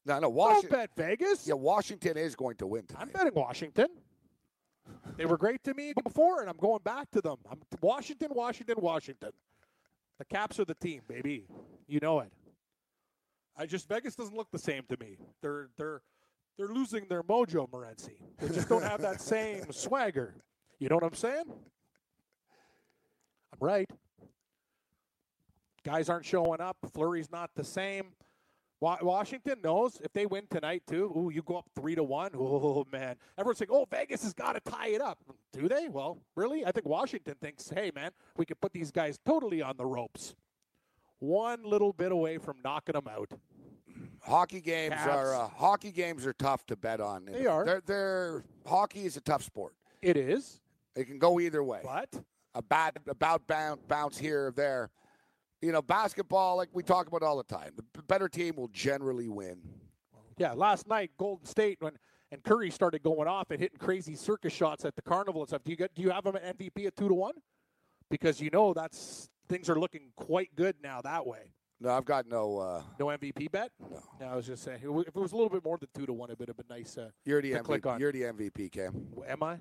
No, no, Don't Washington. bet Vegas. Yeah, Washington is going to win tonight. I'm betting Washington. They were great to me before, and I'm going back to them. I'm Washington, Washington, Washington. The Caps are the team, baby. You know it. I just Vegas doesn't look the same to me. They're they're they're losing their mojo, Morency. They just don't have that same [LAUGHS] swagger. You know what I'm saying? I'm right. Guys aren't showing up. Fleury's not the same. Wa- Washington knows if they win tonight too. Ooh, you go up three to one. [LAUGHS] Oh man, everyone's saying, "Oh, Vegas has got to tie it up." Do they? Well, really? I think Washington thinks, "Hey, man, we could put these guys totally on the ropes." One little bit away from knocking them out. Hockey games are uh, hockey games are tough to bet on. They are. They're, they're hockey is a tough sport. It is, It can go either way. but a bad about bounce, bounce here or there. You know, basketball, like we talk about all the time, the better team will generally win. Yeah, last night Golden State when and Curry started going off and hitting crazy circus shots at the carnival and stuff. Do you get do you have him at MVP at two to one? Because you know that's things are looking quite good now that way. No, I've got no. Uh, No MVP bet? No. no, I was just saying if it was a little bit more than two to one, it would have been nice. Uh, you're the To click MVP. on. You're the MVP, Cam. am I?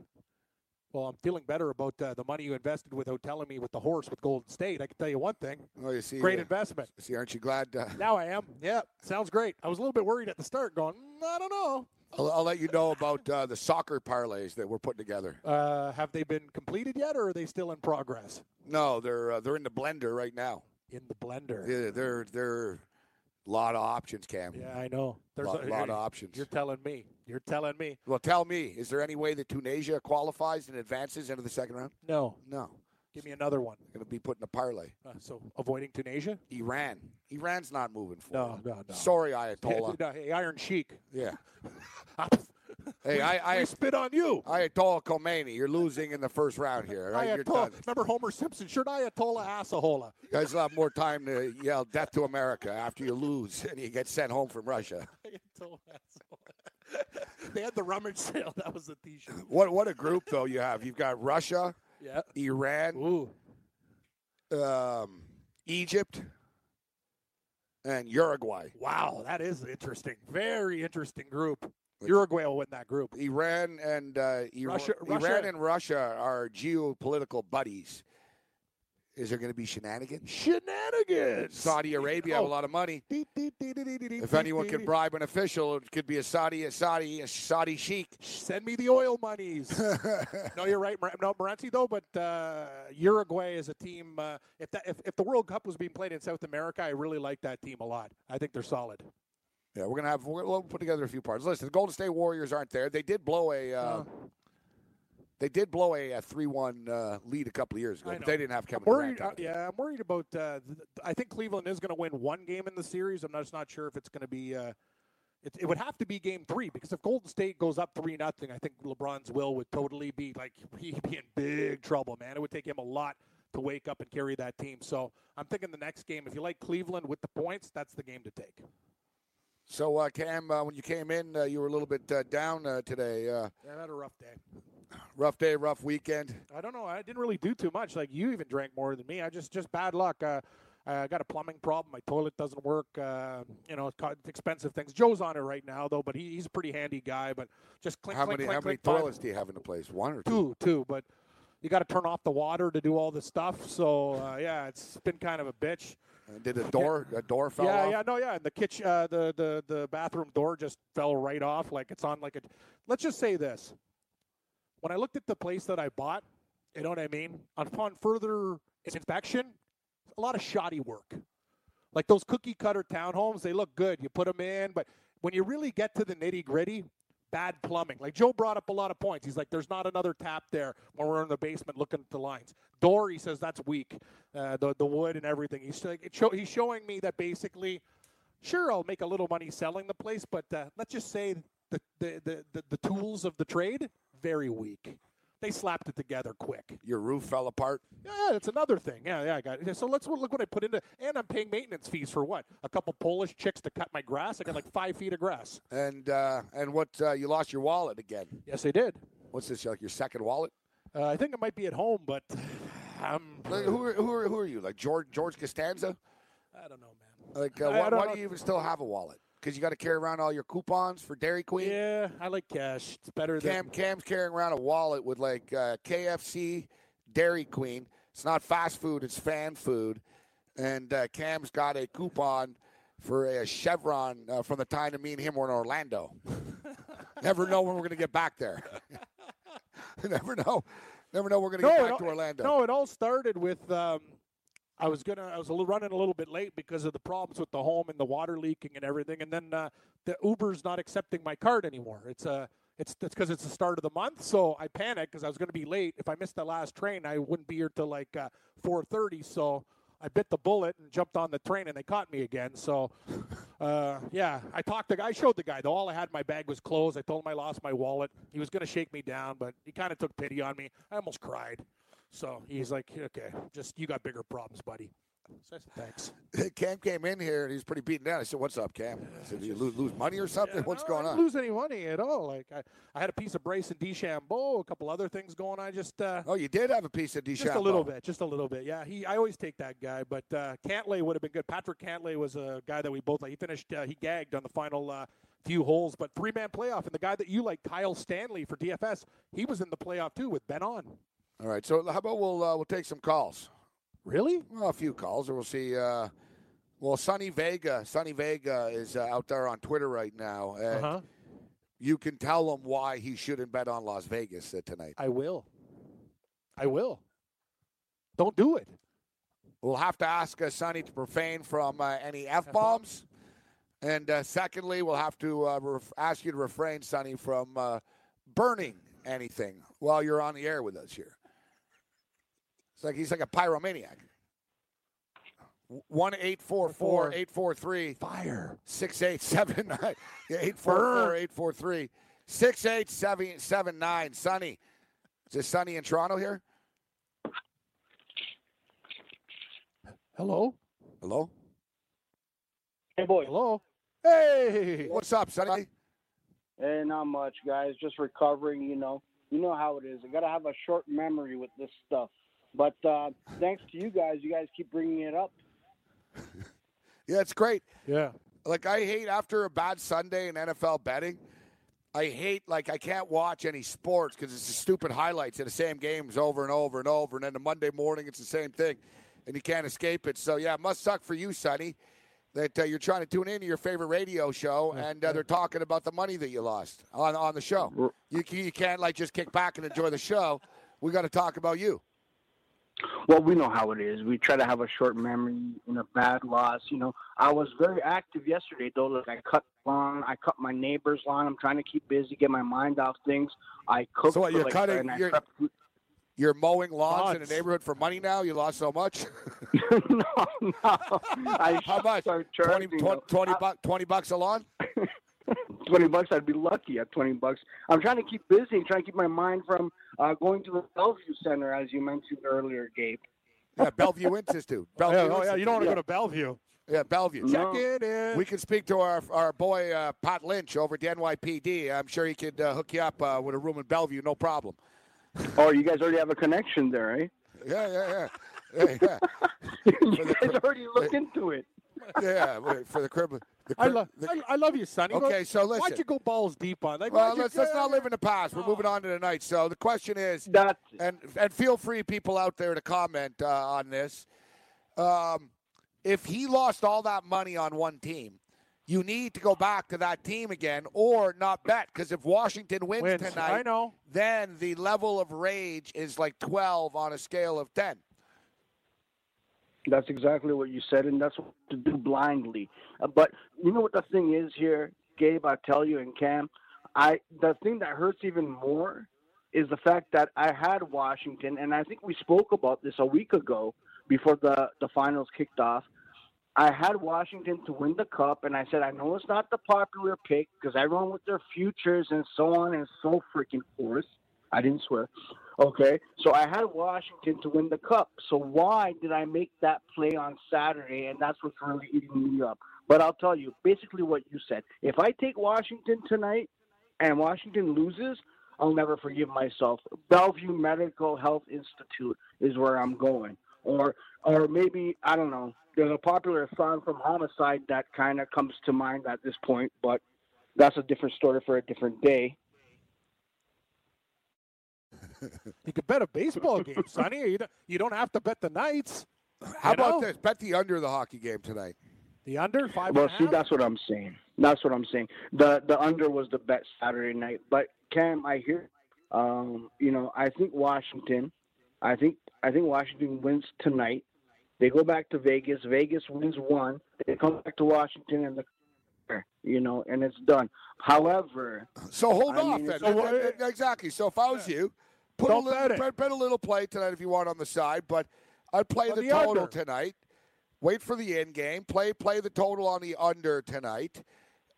Well, I'm feeling better about uh, the money you invested without telling me with the horse with Golden State. I can tell you one thing: Oh, you see, great uh, investment. see, aren't you glad? Uh, Now I am. Yeah, sounds great. I was a little bit worried at the start, going, "Mm, I don't know. I'll, I'll let you know about uh, the soccer parlays that we're putting together. Uh, have they been completed yet, or are they still in progress? No, they're uh, they're in the blender right now. In the blender. Yeah, they're they're a lot of options, Cam. Yeah, I know. There's lot, a lot of options. You're telling me. You're telling me. Well, tell me, is there any way that Tunisia qualifies and advances into the second round? No. No. Give me another one. Going to be put in a parlay. Uh, so avoiding Tunisia? Iran. Iran's not moving forward. No, no, no. Sorry, Ayatollah. No, [LAUGHS] hey, Iron Sheik. yeah. [LAUGHS] Hey, I, I I, spit on you. Ayatollah Khomeini, you're losing in the first round here. Right? You're Ayatollah. done. Remember Homer Simpson? Should Ayatollah Assahola? You guys will have more time to yell "Death to America" after you lose and you get sent home from Russia. [LAUGHS] Ayatollah Assahola. [LAUGHS] they had the rummage sale. That was the T-shirt. What what a group though you have. You've got Russia, Yeah. Iran, Ooh. um, Egypt, and Uruguay. Wow, that is interesting. Very interesting group. Uruguay will win that group. Iran and uh, Iran, Russia- Iran Russia- and Russia are geopolitical buddies. Is there going to be shenanigans? Shenanigans. Saudi Arabia have a Oh. lot of money. If If anyone can bribe an official, it could be a Saudi, a Saudi, a Saudi sheik. Send me the oil monies. [LAUGHS] no, you're right. No, Morency though, but uh, Uruguay is a team. Uh, if that if, if the World Cup was being played in South America, I really like that team a lot. I think they're solid. Yeah, we're gonna have we'll put together a few parts. Listen, the Golden State Warriors aren't there. They did blow a uh, Uh. They did blow a, three-one uh, lead a couple of years ago, but they didn't have I'm Kevin worried. Durant. Uh, yeah, I'm worried about. Uh, th- I think Cleveland is going to win one game in the series. I'm just not sure if it's going to be. Uh, it, it would have to be game three because if Golden State goes up three nothing, I think LeBron's will would totally be like [LAUGHS] he'd be in big trouble, man. It would take him a lot to wake up and carry that team. So I'm thinking the next game, if you like Cleveland with the points, that's the game to take. So, uh, Cam, uh, when you came in, uh, you were a little bit uh, down uh, today. Uh, Yeah, I had a rough day. rough day, rough weekend. I don't know. I didn't really do too much. Like you even drank more than me. I just just bad luck. Uh, I got a plumbing problem. My toilet doesn't work. Uh, you know, it's expensive things. Joe's on it right now though, but he, he's a pretty handy guy. But just clink, How clink, many clink, how many clink, five- toilets do you have in the place? One or two? Two, two. But you got to turn off the water to do all this stuff. So uh, yeah, it's been kind of a bitch. Did a door a door fell yeah, off? yeah, no, yeah. And the kitchen, uh, the the the bathroom door just fell right off. Like it's on like a. Let's just say this: when I looked at the place that I bought, you know what I mean. Upon further inspection, a lot of shoddy work. Like those cookie cutter townhomes, they look good. You put them in, but when you really get to the nitty gritty, bad plumbing. Like Joe brought up a lot of points. He's like, "There's not another tap there when we're in the basement looking at the lines." Dory says that's weak. Uh, the the wood and everything. He's like, show, he's showing me that basically, sure, I'll make a little money selling the place, but uh, let's just say the, the the the tools of the trade very weak. They slapped it together quick. Your roof fell apart. Yeah, that's another thing. Yeah, yeah, I got it. So let's look what I put into, and I'm paying maintenance fees for what? A couple Polish chicks to cut my grass. I got like five feet of grass. And uh, and what uh, you lost your wallet again? Yes, I did. What's this? Like your second wallet? Uh, I think it might be at home, but I'm. Like, who are, who are who are you? Like George George Costanza? I don't know, man. Like uh, why, why do you even still have a wallet? Because you got to carry around all your coupons for Dairy Queen. Yeah, I like cash. It's better Cam than. Cam's carrying around a wallet with like uh, KFC, Dairy Queen. It's not fast food; it's fan food. And uh, Cam's got a coupon for a Chevron uh, from the time that me and him were in Orlando. [LAUGHS] Never know when we're going to get back there. [LAUGHS] never know. Never know we're going to No, get back all- to Orlando. No, it all started with um, I was gonna I was a little, running a little bit late because of the problems with the home and the water leaking and everything, and then uh, the Uber's not accepting my card anymore. It's a it's it's because it's the start of the month, so I panicked because I was going to be late. If I missed the last train, I wouldn't be here till like uh, 4:30. So I bit the bullet and jumped on the train, and they caught me again. So [LAUGHS] uh, yeah, I talked to the guy. I showed the guy though. All I had in my bag was clothes. I told him I lost my wallet. He was going to shake me down, but he kind of took pity on me. I almost cried. So he's like, okay, just you got bigger problems, buddy. So I said, thanks. [LAUGHS] Cam came in here and he's pretty beaten down. I said, "What's up, Cam?" I said, "Do you lose, lose money or something? Yeah, What's no, going I on?" lose any money at all. Like I, I had a piece of Bryson DeChambeau, a couple other things going. I just uh, Oh, you did have a piece of DeChambeau. just a little bit, just a little bit. Yeah, he. I always take that guy, but uh, Cantlay would have been good. Patrick Cantlay was a guy that we both like. He finished. Uh, he gagged on the final uh, few holes, but three man playoff. And the guy that you like, Kyle Stanley for DFS, he was in the playoff too with Ben An. All right, so how about we'll uh, we'll take some calls. Really? Well, a few calls, or we'll see. Uh, well, Sonny Vega, Sonny Vega is uh, out there on Twitter right now, and Uh huh. you can tell him why he shouldn't bet on Las Vegas uh, tonight. I will. I will. Don't do it. We'll have to ask uh, Sonny to profane from uh, any [LAUGHS] f bombs, and uh, secondly, we'll have to uh, ref- ask you to refrain, Sonny, from uh, burning anything while you're on the air with us here. It's like he's like a pyromaniac. One eight four four eight four three Fire. six eight [LAUGHS] seven nine. Yeah, eight four four eight four three six eight seven seven nine. Sonny, is it Sunny in Toronto here? Hello. Hello. Hey, boy. Hello. Hey. What's up, Sonny? Hey, not much, guys. Just recovering, you know. You know how it is. I got to have a short memory with this stuff. But uh, thanks to you guys, you guys keep bringing it up. [LAUGHS] Yeah, it's great. Yeah. Like I hate after a bad Sunday in NFL betting. I hate like I can't watch any sports because it's the stupid highlights of the same games over and over and over, and then the Monday morning it's the same thing, and you can't escape it. So yeah, it must suck for you, Sonny, that uh, you're trying to tune in to your favorite radio show, and uh, they're talking about the money that you lost on on the show. You you can't like just kick back and enjoy the show. We got to talk about you. Well, we know how it is. We try to have a short memory in a bad loss. You know, I was very active yesterday, though. Like I cut lawn, I cut my neighbor's lawn. I'm trying to keep busy, get my mind off things. I cooked. So what, you're like, cutting- you're- You're mowing lawns in Lots. the neighborhood for money now. You lost so much. [LAUGHS] [LAUGHS] no, no. I How much? start 20, charging, 20, 20, I- buck, 20 bucks a lawn? [LAUGHS] 20 bucks, I'd be lucky at 20 bucks. I'm trying to keep busy and trying to keep my mind from uh, going to the Bellevue Center, as you mentioned earlier, Gabe. Yeah, Bellevue Institute. [LAUGHS] Bellevue Yeah, oh, yeah. You don't want to Yeah. go to Bellevue. Yeah, Bellevue. No. Check it in. We can speak to our our boy uh, Pat Lynch over at the NYPD. I'm sure he could uh, hook you up uh, with a room in Bellevue, no problem. Oh, you guys already have a connection there, eh? Yeah, yeah, yeah. [LAUGHS] Yeah, yeah. you guys cr- already looked into it. yeah for the crib. The I crib love, the- I, I love you, Sonny. Okay, so listen. Why'd you go balls deep on? Like, well, let's let's not live in the past. We're moving on to tonight. So the question is, That's and and feel free, people out there, to comment uh, on this. Um, if he lost all that money on one team, you need to go back to that team again, or not bet. Because if Washington wins, Wins. tonight, I know. then the level of rage is like twelve on a scale of ten. That's exactly what you said, and that's what to do blindly. Uh, but you know what the thing is here, Gabe? I tell you, and Cam, I the thing that hurts even more is the fact that I had Washington, and I think we spoke about this a week ago before the the finals kicked off. I had Washington to win the cup, and I said I know it's not the popular pick because everyone with their futures and so on and so freaking forth. I didn't swear. Okay, so I had Washington to win the cup. So why did I make that play on Saturday? And that's what's really eating me up. But I'll tell you, basically what you said. If I take Washington tonight and Washington loses, I'll never forgive myself. Bellevue Medical Health Institute is where I'm going, or or maybe I don't know. There's a popular song from Homicide that kind of comes to mind at this point, but that's a different story for a different day. You could bet a baseball game, Sonny. You don't, you don't have to bet the Knights. How about know? this? Bet the under the hockey game tonight. The under five. Well, and see, half? that's what I'm saying. That's what I'm saying. The the under was the bet Saturday night. But Cam, I hear, um, you know, I think Washington, I think I think Washington wins tonight. They go back to Vegas. Vegas wins one. They come back to Washington and the, you know, and it's done. However, So hold I off mean, then. So, exactly. So if I was you, put a Don't little, bet bet, a little play tonight if you want on the side, but I'd play the, the total under. tonight. Wait for the end game. Play play the total on the under tonight,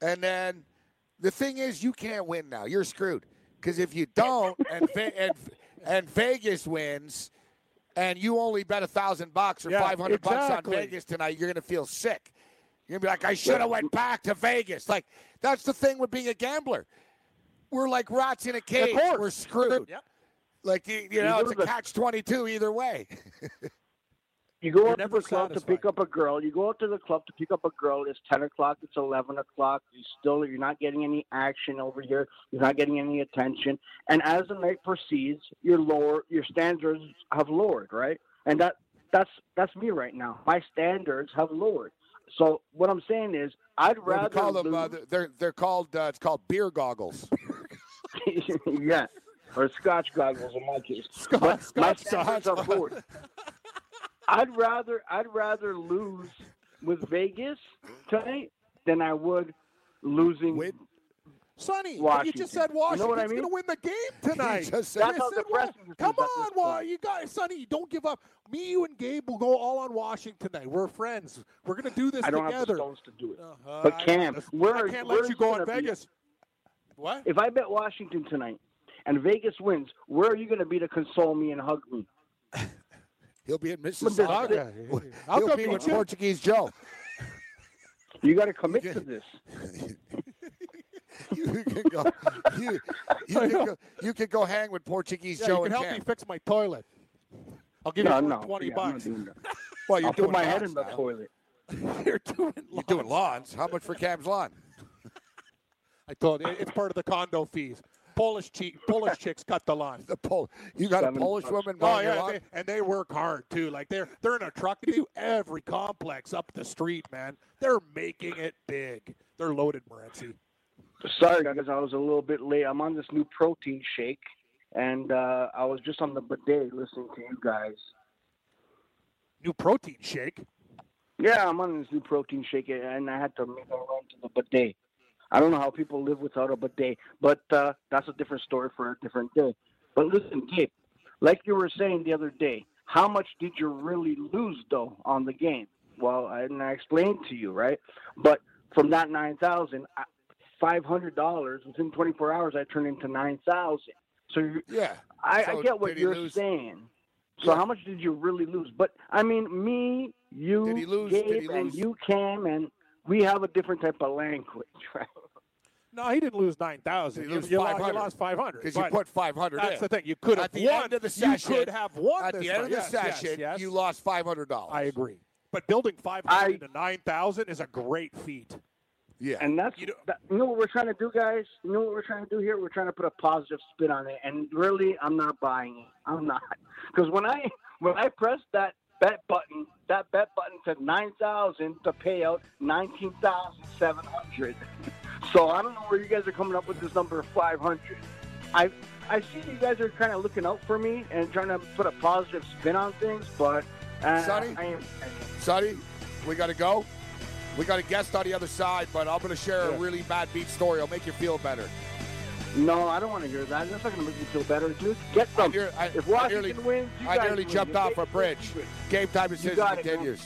and then the thing is, you can't win now. You're screwed because if you don't, and [LAUGHS] and and Vegas wins, and you only bet a thousand bucks or Yeah, five hundred bucks on. Vegas tonight, you're gonna feel sick. You're gonna be like, I should have went back to Vegas. Like that's the thing with being a gambler. We're like rats in a cage. We're screwed. Yep. Like you, you know, it's a catch twenty two either way. [LAUGHS] you go You're out to the club to pick up a girl. You go out to the club to pick up a girl. It's ten o'clock. It's eleven o'clock. You still you're not getting any action over here. You're not getting any attention. And as the night proceeds, your lower your standards have lowered, right? And that that's that's me right now. My standards have lowered. So what I'm saying is, I'd rather call them? Uh, they're they're called uh, it's called beer goggles. [LAUGHS] [LAUGHS] yeah, or Scotch goggles in my case. [LAUGHS] Scotch- But my Scotch are lowered. I'd rather I'd rather lose with Vegas tonight than I would losing. with Sonny, you just said You know what I Washington's mean? going to win the game [LAUGHS] tonight. just said- That's how depressing Come on, why you guys, Sonny, don't give up. Me, you, and Gabe will go all on Washington tonight. We're friends. We're going to do this I don't have the together. stones to do it. Uh, But Cam, I where- can't where let you go on gonna be? Vegas. What? If I bet Washington tonight and Vegas wins, where are you going to be to console me and hug me? [LAUGHS] He'll be in But Mississauga. I'll He'll go be beat with you. Portuguese Joe. [LAUGHS] You got to commit to this. [LAUGHS] you can go. You, you, can go, you can go hang with Portuguese Yeah, Joe you can and help Cam. me fix my toilet. I'll give No, you no, 20 yeah, bucks. doing. Well, you're I'll doing put my head in the now. toilet. You're doing You're doing lawns. How much for Cam's lawn? I told you, it's part of the condo fees. Polish cheek, Polish [LAUGHS] chicks cut the lawn. The Pol- you got a Polish bucks. woman Oh mowing your yeah, lawn? they, and they work hard too. Like they're they're in a truck. They do every complex up the street, man. They're making it big. They're loaded, Morency. Sorry, guys, I was a little bit late. I'm on this new protein shake, and uh, I was just on the bidet listening to you guys. New protein shake. Yeah, I'm on this new protein shake, and I had to make a run to the bidet. I don't know how people live without a bidet, but uh, that's a different story for a different day. But listen, Gabe, like you were saying the other day, how much did you really lose though on the game? Well, I, and I explained to you, right? But from that nine thousand, five hundred dollars within 24 hours, I turned into nine thousand. So Yeah. I, So I get what you're lose? saying. So Yeah. how much did you really lose? But I mean, me, you? Gabe, and you, Cam, and we have a different type of language, [LAUGHS] right? No, he didn't lose nine thousand. He You, you, lost, 500. you lost five hundred. Because you put 500 That's in. the thing. You could have At the won. end of the you could have won. At this the end of the fight. Yes, yes, session, yes. you lost $500. I agree. But building five hundred to nine thousand is a great feat. Yeah. And that's You know- that, you know what we're trying to do, guys. You know what we're trying to do here? We're trying to put a positive spin on it. And really, I'm not buying it. I'm not [LAUGHS] because when I when I pressed that bet button, that bet button said nine thousand to pay out nineteen thousand seven hundred. [LAUGHS] So I don't know where you guys are coming up with this number of five hundred. I I see you guys are kind of looking out for me and trying to put a positive spin on things, but uh, Sonny? I am. Sonny, we got to go. We got a guest on the other side, but I'm going to share a really bad beat story. It'll make you feel better. No, I don't want to hear that. That's not going to make me feel better. Just get I, some. near, I, If I Washington nearly, wins, you I nearly win. jumped If off a bridge. Game time decision got it, continues.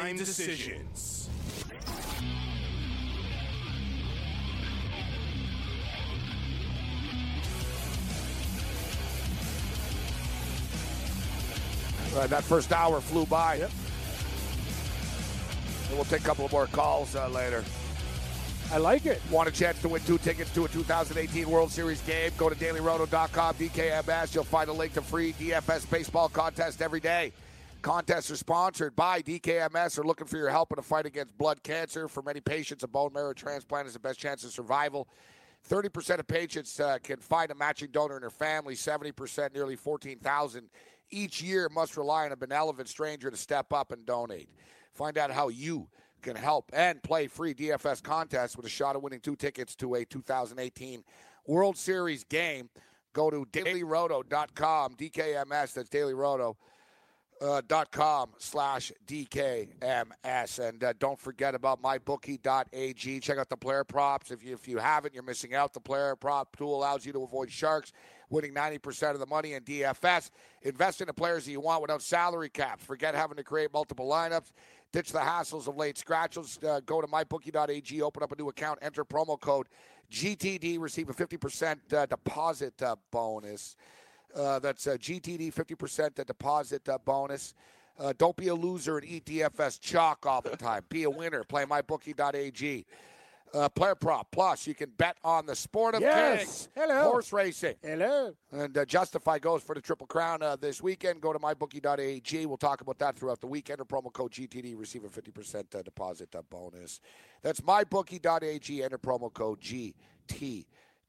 Game time decisions. Uh, that first hour flew by. And we'll take a couple more calls uh, later. I like it. Want a chance to win two tickets to a 2018 World Series game? Go to dailyroto.com, DKMS. You'll find a link to free DFS baseball contest every day. Contests are sponsored by DKMS. Are looking for your help in a fight against blood cancer. For many patients, a bone marrow transplant is the best chance of survival. 30% of patients uh, can find a matching donor in their family. 70%, nearly 14,000 each year, must rely on a benevolent stranger to step up and donate. Find out how you can help and play free DFS contests with a shot of winning two tickets to a 2018 World Series game. Go to dailyroto.com, DKMS, that's dailyroto. Uh, dot com slash DKMS. And uh, don't forget about mybookie.ag. Check out the player props. If you, if you haven't, you're missing out. The player prop tool allows you to avoid sharks, winning 90% of the money in DFS. Invest in the players that you want without salary caps. Forget having to create multiple lineups. Ditch the hassles of late scratches. Uh, go to mybookie.ag, open up a new account, enter promo code GTD, receive a 50% uh, deposit uh, bonus. Uh, that's a GTD 50% the deposit uh, bonus. Uh, don't be a loser and eat DFS chalk all the time. Be a winner. Play mybookie.ag. Uh, player prop plus you can bet on the sport of Yes. kings, Hello. horse racing, Hello. and uh, Justify goes for the Triple Crown uh, this weekend. Go to mybookie.ag. We'll talk about that throughout the weekend. Enter promo code GTD, receive a 50% uh, deposit uh, bonus. That's mybookie.ag. Enter promo code GTD.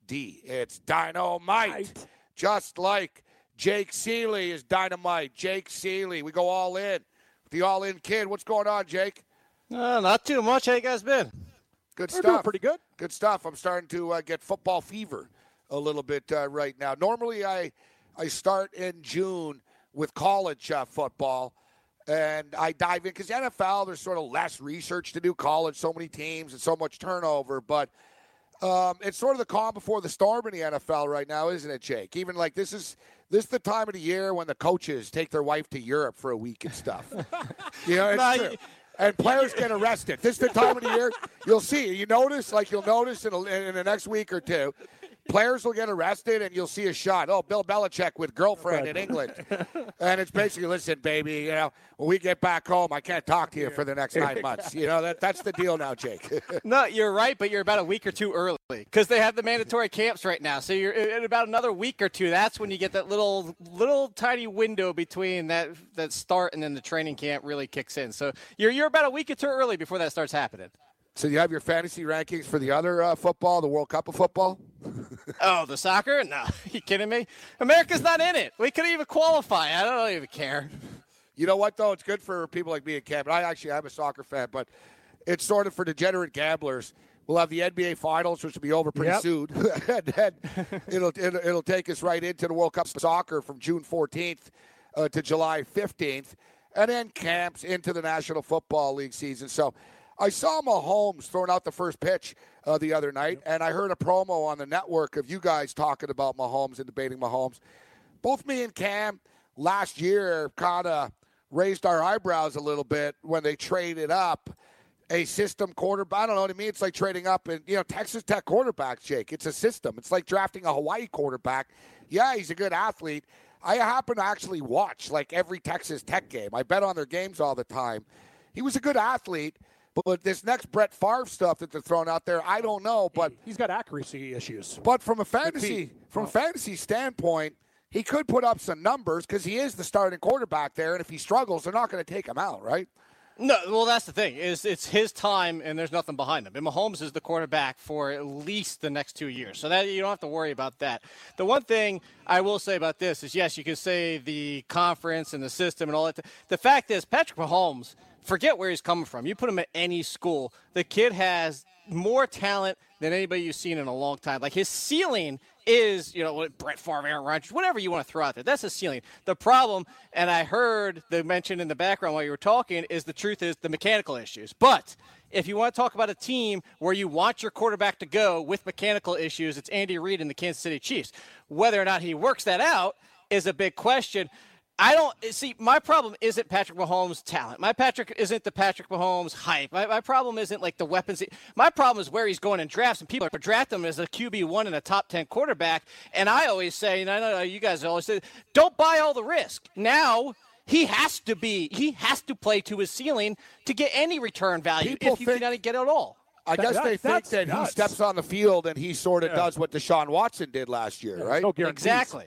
It's dynamite. Just like Jake Ciely is dynamite. Jake Ciely. We go all in. The all in kid. What's going on, Jake? Uh, not too much. How you guys been? Good We're doing stuff. pretty good. Good stuff. I'm starting to uh, get football fever a little bit uh, right now. Normally, I I start in June with college uh, football, and I dive in because NFL there's sort of less research to do. College, so many teams and so much turnover, but. Um, it's sort of the calm before the storm in the NFL right now, isn't it, Jake? Even like this is this is the time of the year when the coaches take their wife to Europe for a week and stuff. [LAUGHS] you know, it's true. and players get arrested. This is the time of the year you'll see. You notice, like you'll notice in, a, in the next week or two, players will get arrested, and you'll see a shot. Oh, Bill Belichick with girlfriend in England, [LAUGHS] and it's basically, listen, baby, you know, when we get back home, I can't talk to you for the next nine months. You know, that that's the deal now, Jake. [LAUGHS] No, you're right, but you're about a week or two early because they have the mandatory camps right now. So you're in about another week or two. That's when you get that little, little tiny window between that that start and then the training camp really kicks in. So you're you're about a week or two early before that starts happening. So you have your fantasy rankings for the other uh, football, the World Cup of football. [LAUGHS] Oh, the soccer? No, [LAUGHS] you kidding me? America's not in it. We couldn't even qualify. I don't even care. You know what though? It's good for people like me and Cam. And I actually am a soccer fan, but it's sort of for degenerate gamblers. We'll have the NBA Finals, which will be over pretty Yep. soon, [LAUGHS] and then it'll, it'll it'll take us right into the World Cup of soccer from June 14th uh, to July 15th, and then camps into the National Football League season. So. I saw Mahomes throwing out the first pitch uh, the other night, and I heard a promo on the network of you guys talking about Mahomes and debating Mahomes both me and Cam last year kind of raised our eyebrows a little bit when they traded up a system quarterback. I don't know what I mean. It's like trading up, and you know, Texas Tech quarterbacks, Jake. It's a system. It's like drafting a Hawaii quarterback. Yeah, he's a good athlete. I happen to actually watch like every Texas Tech game. I bet on their games all the time. He was a good athlete, but this next Brett Favre stuff that they're throwing out there, I don't know. But He's got accuracy issues. but from a fantasy from a fantasy standpoint, he could put up some numbers because he is the starting quarterback there, and if he struggles, they're not going to take him out, right? No, well, that's the thing is it's his time and there's nothing behind him. And Mahomes is the quarterback for at least the next two years, so that you don't have to worry about that. The one thing I will say about this is, yes, you can say the conference and the system and all that. The fact is, Patrick Mahomes, forget where he's coming from. You put him at any school, the kid has more talent than anybody you've seen in a long time. Like his ceiling is, you know, Brett Favre, Aaron Rodgers, whatever you want to throw out there. That's the ceiling. The problem, and I heard the mention in the background while you were talking, is the truth is the mechanical issues. But if you want to talk about a team where you want your quarterback to go with mechanical issues, it's Andy Reid and the Kansas City Chiefs. Whether or not he works that out is a big question. I don't eh, see. My problem isn't Patrick Mahomes' talent. My Patrick isn't the Patrick Mahomes hype. My, my problem isn't like the weapons. My problem is where he's going in drafts, and people are draft him as a QB one and a top ten quarterback. And I always say, and I know you guys always say, don't buy all the risk. Now he has to be he has to play to his ceiling to get any return value People if you think- cannot get it at all. I guess That- they think that's that he steps on the field and he sort of Yeah. does what Deshaun Watson did last year, right? No guarantees. Exactly.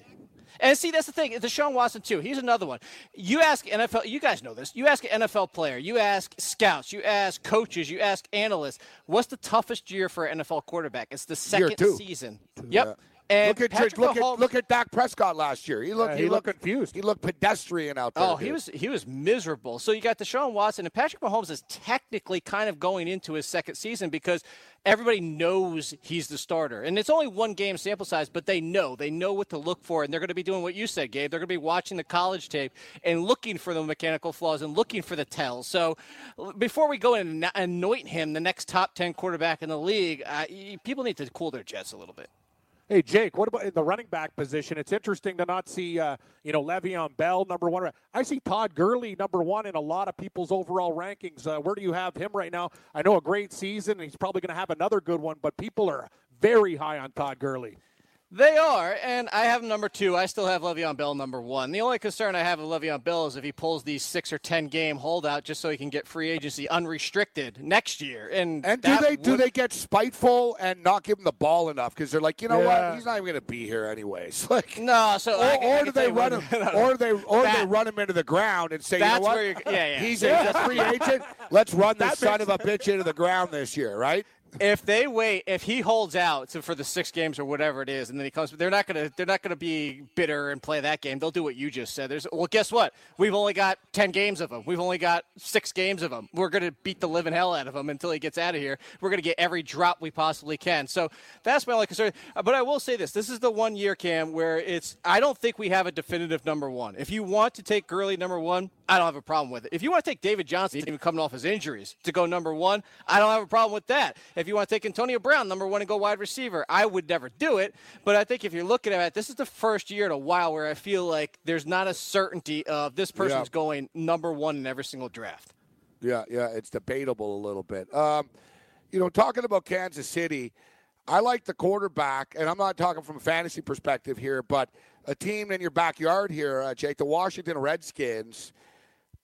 And see, that's the thing. Deshaun Watson too. He's another one. You ask NFL. You guys know this. You ask an NFL player. You ask scouts. You ask coaches. You ask analysts. What's the toughest year for an NFL quarterback? It's the second season. Yep. Yeah. And look at Patrick look Mahomes, at look at Dak Prescott last year. He looked Yeah, he, he looked looked confused. He looked pedestrian out there. Oh, he was he was miserable. So you got Deshaun Watson and Patrick Mahomes is technically kind of going into his second season because everybody knows he's the starter. And it's only one game sample size, but they know. They know what to look for and they're going to be doing what you said, Gabe. They're going to be watching the college tape and looking for the mechanical flaws and looking for the tells. So before we go and anoint him the next top 10 quarterback in the league, uh, people need to cool their jets a little bit. Hey Jake, what about in the running back position? It's interesting to not see, uh, you know, Le'Veon Bell number one. I see Todd Gurley number one in a lot of people's overall rankings. Uh, where do you have him right now? I know a great season, and he's probably going to have another good one, but people are very high on Todd Gurley. They are, and I have number two. I still have Le'Veon Bell number one. The only concern I have with Le'Veon Bell is if he pulls these six or ten game holdout just so he can get free agency unrestricted next year. And And do that they do they get spiteful and not give him the ball enough because they're like, you know Yeah. what, he's not even going to be here anyways. [LAUGHS] Like, No, so or, I or can do they run him, [LAUGHS] or they or they run him into the ground and say, you know what, where yeah, yeah. he's a, free [LAUGHS] agent. Let's run this That son makes of a bitch into the ground this year, right? If they wait, if he holds out for the six games or whatever it is, and then he comes, they're not gonna, they're not gonna be bitter and play that game. They'll do what you just said. There's, well, guess what? We've only got ten games of him. We've only got six games of him. We're gonna beat the living hell out of him until he gets out of here. We're gonna get every drop we possibly can. So that's my only concern. Uh, But I will say this: this is the one year, Cam, where it's. I don't think we have a definitive number one. If you want to take Gurley number one, I don't have a problem with it. If you want to take David Johnson, even coming off his injuries, to go number one, I don't have a problem with that. If you want to take Antonio Brown number one and go wide receiver, I would never do it. But I think if you're looking at it, this is the first year in a while where I feel like there's not a certainty of this person's Yeah. going number one in every single draft. Yeah, yeah, it's debatable a little bit. Um, you know, talking about Kansas City, I like the quarterback, and I'm not talking from a fantasy perspective here, but a team in your backyard here, uh, Jake, the Washington Redskins.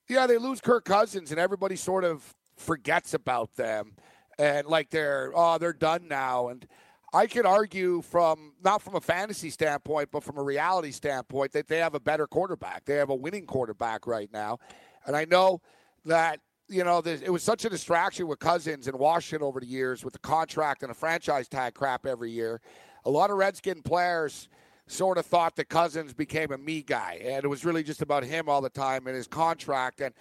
Yeah, they lose Kirk Cousins, and everybody sort of forgets about them, and like they're oh they're done now. And I could argue from not from a fantasy standpoint, but from a reality standpoint, that they have a better quarterback. They have a winning quarterback right now, and I know that you know it was such a distraction with Cousins and Washington over the years with the contract and a franchise tag crap every year. A lot of Redskin players sort of thought that Cousins became a me guy, and it was really just about him all the time and his contract. And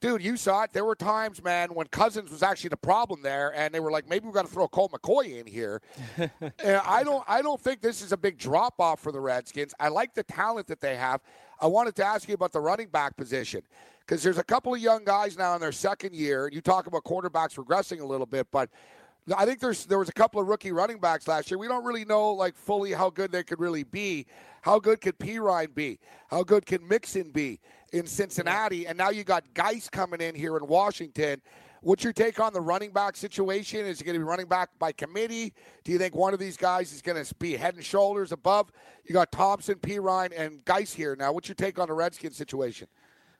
dude, you saw it. There were times, man, when Cousins was actually the problem there, and they were like, maybe we got to throw Colt McCoy in here. [LAUGHS] and I don't, I don't think this is a big drop off for the Redskins. I like the talent that they have. I wanted to ask you about the running back position because there's a couple of young guys now in their second year, and you talk about quarterbacks regressing a little bit, but I think there's there was a couple of rookie running backs last year. We don't really know like fully how good they could really be. How good could Perine be? How good can Mixon be in Cincinnati? And now you got Guice coming in here in Washington. What's your take on the running back situation? Is it going to be running back by committee? Do you think one of these guys is going to be head and shoulders above? You got Thompson, Perine, and Guice here now. What's your take on the Redskins situation?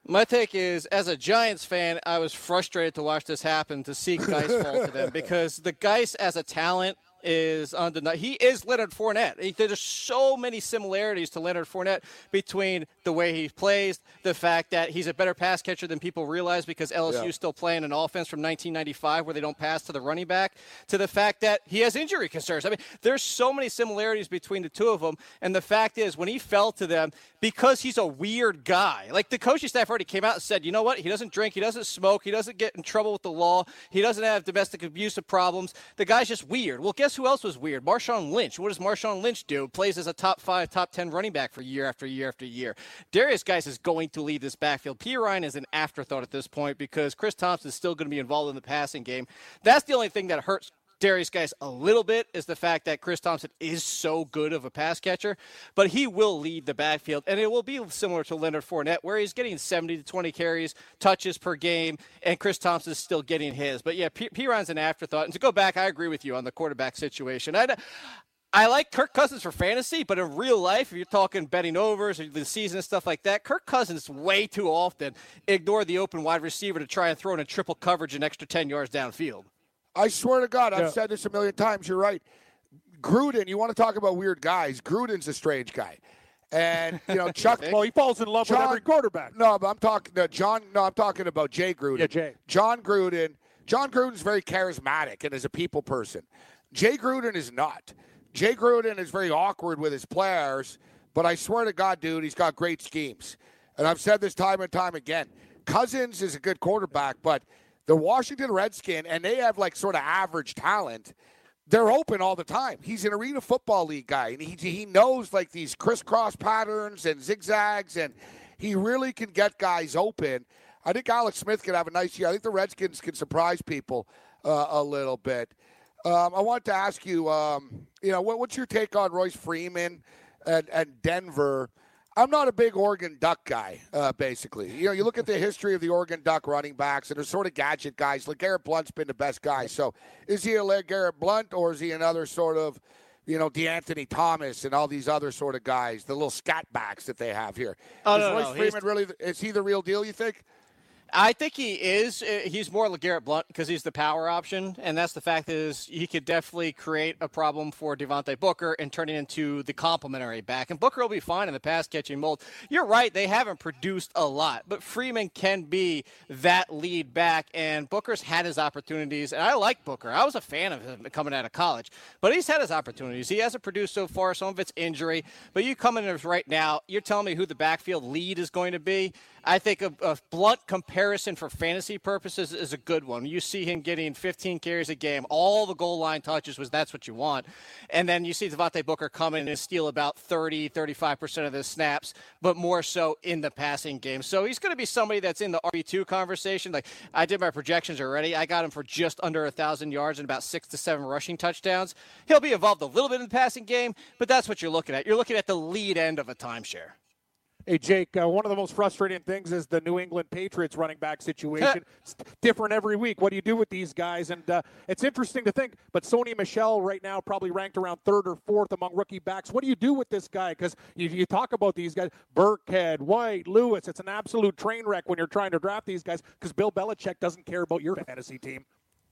My take is, as a Giants fan, I was frustrated to watch this happen to see Guice fall to them [LAUGHS] because the Guice as a talent is undeniable. He is Leonard Fournette. He- There's so many similarities to Leonard Fournette between the way he plays, the fact that he's a better pass catcher than people realize because LSU Yeah. still playing an offense from 1995 where they don't pass to the running back, to the fact that he has injury concerns. I mean, there's so many similarities between the two of them. And the fact is, when he fell to them, because he's a weird guy, like the coaching staff already came out and said, you know what? He doesn't drink, he doesn't smoke, he doesn't get in trouble with the law, he doesn't have domestic abusive problems. The guy's just weird. Well, guess who else was weird? Marshawn Lynch. What does Marshawn Lynch do? Plays as a top five, top 10 running back for year after year after year. Derrius Guice is going to leave this backfield. Perine is an afterthought at this point because Chris Thompson is still going to be involved in the passing game. That's the only thing that hurts Derrius Guice a little bit is the fact that Chris Thompson is so good of a pass catcher, but he will lead the backfield, and it will be similar to Leonard Fournette, where he's getting 70 to 20 carries, touches per game, and Chris Thompson is still getting his. But yeah, P. Perine's an afterthought. And to go back, I agree with you on the quarterback situation. I, I like Kirk Cousins for fantasy, but in real life, if you're talking betting overs or the season and stuff like that, Kirk Cousins way too often ignore the open wide receiver to try and throw in a triple coverage an extra 10 yards downfield. I swear to God, I've Yeah. said this a million times. You're right. Gruden, you want to talk about weird guys? Gruden's a strange guy, and [LAUGHS] you know Chuck. Well, he falls in love with every quarterback. No, but I'm talking no, Jon. No, I'm talking about Jay Gruden. Yeah, Jay. Jon Gruden. Jon Gruden's very charismatic and is a people person. Jay Gruden is not. Jay Gruden is very awkward with his players, but I swear to God, dude, he's got great schemes. And I've said this time and time again. Cousins is a good quarterback, but the Washington Redskin, and they have like sort of average talent. They're open all the time. He's an arena football league guy, and he he knows like these crisscross patterns and zigzags, and he really can get guys open. I think Alex Smith could have a nice year. I think the Redskins can surprise people uh, a little bit. Um, I want to ask you, um, you know, what, what's your take on Royce Freeman and, and Denver? I'm not a big Oregon Duck guy, uh, basically. You know, you look at the history of the Oregon Duck running backs, and they're sort of gadget guys. Like Garrett Blunt's been the best guy. So is he a Garrett Blunt, or is he another sort of, you know, De'Anthony Thomas and all these other sort of guys, the little scat backs that they have here? Oh, is no, Royce no, Freeman really, is he the real deal, you think? I think he is. Uh, He's more LeGarrette Blunt because he's the power option, and that's the fact is he could definitely create a problem for Devontae Booker and turn it into the complementary back. And Booker will be fine in the pass catching mold. You're right; they haven't produced a lot, but Freeman can be that lead back, and Booker's had his opportunities. And I like Booker. I was a fan of him coming out of college, but he's had his opportunities. He hasn't produced so far. Some of it's injury, but you come in right now, you're telling me who the backfield lead is going to be. I think a, a blunt comparison for fantasy purposes is a good one. You see him getting 15 carries a game, all the goal line touches was that's what you want. And then you see Devontae Booker come in and steal about 30, 35% of the snaps, but more so in the passing game. So he's going to be somebody that's in the RB2 conversation. Like I did my projections already. I got him for just under a 1,000 yards and about six to seven rushing touchdowns. He'll be involved a little bit in the passing game, but that's what you're looking at. You're looking at the lead end of a timeshare. Hey, Jake, uh, one of the most frustrating things is the New England Patriots running back situation. [LAUGHS] it's different every week. What do you do with these guys? And uh, it's interesting to think, but Sony Michel right now probably ranked around third or fourth among rookie backs. What do you do with this guy? Because you, you talk about these guys, Burkhead, White, Lewis. It's an absolute train wreck when you're trying to draft these guys because Bill Belichick doesn't care about your fantasy team.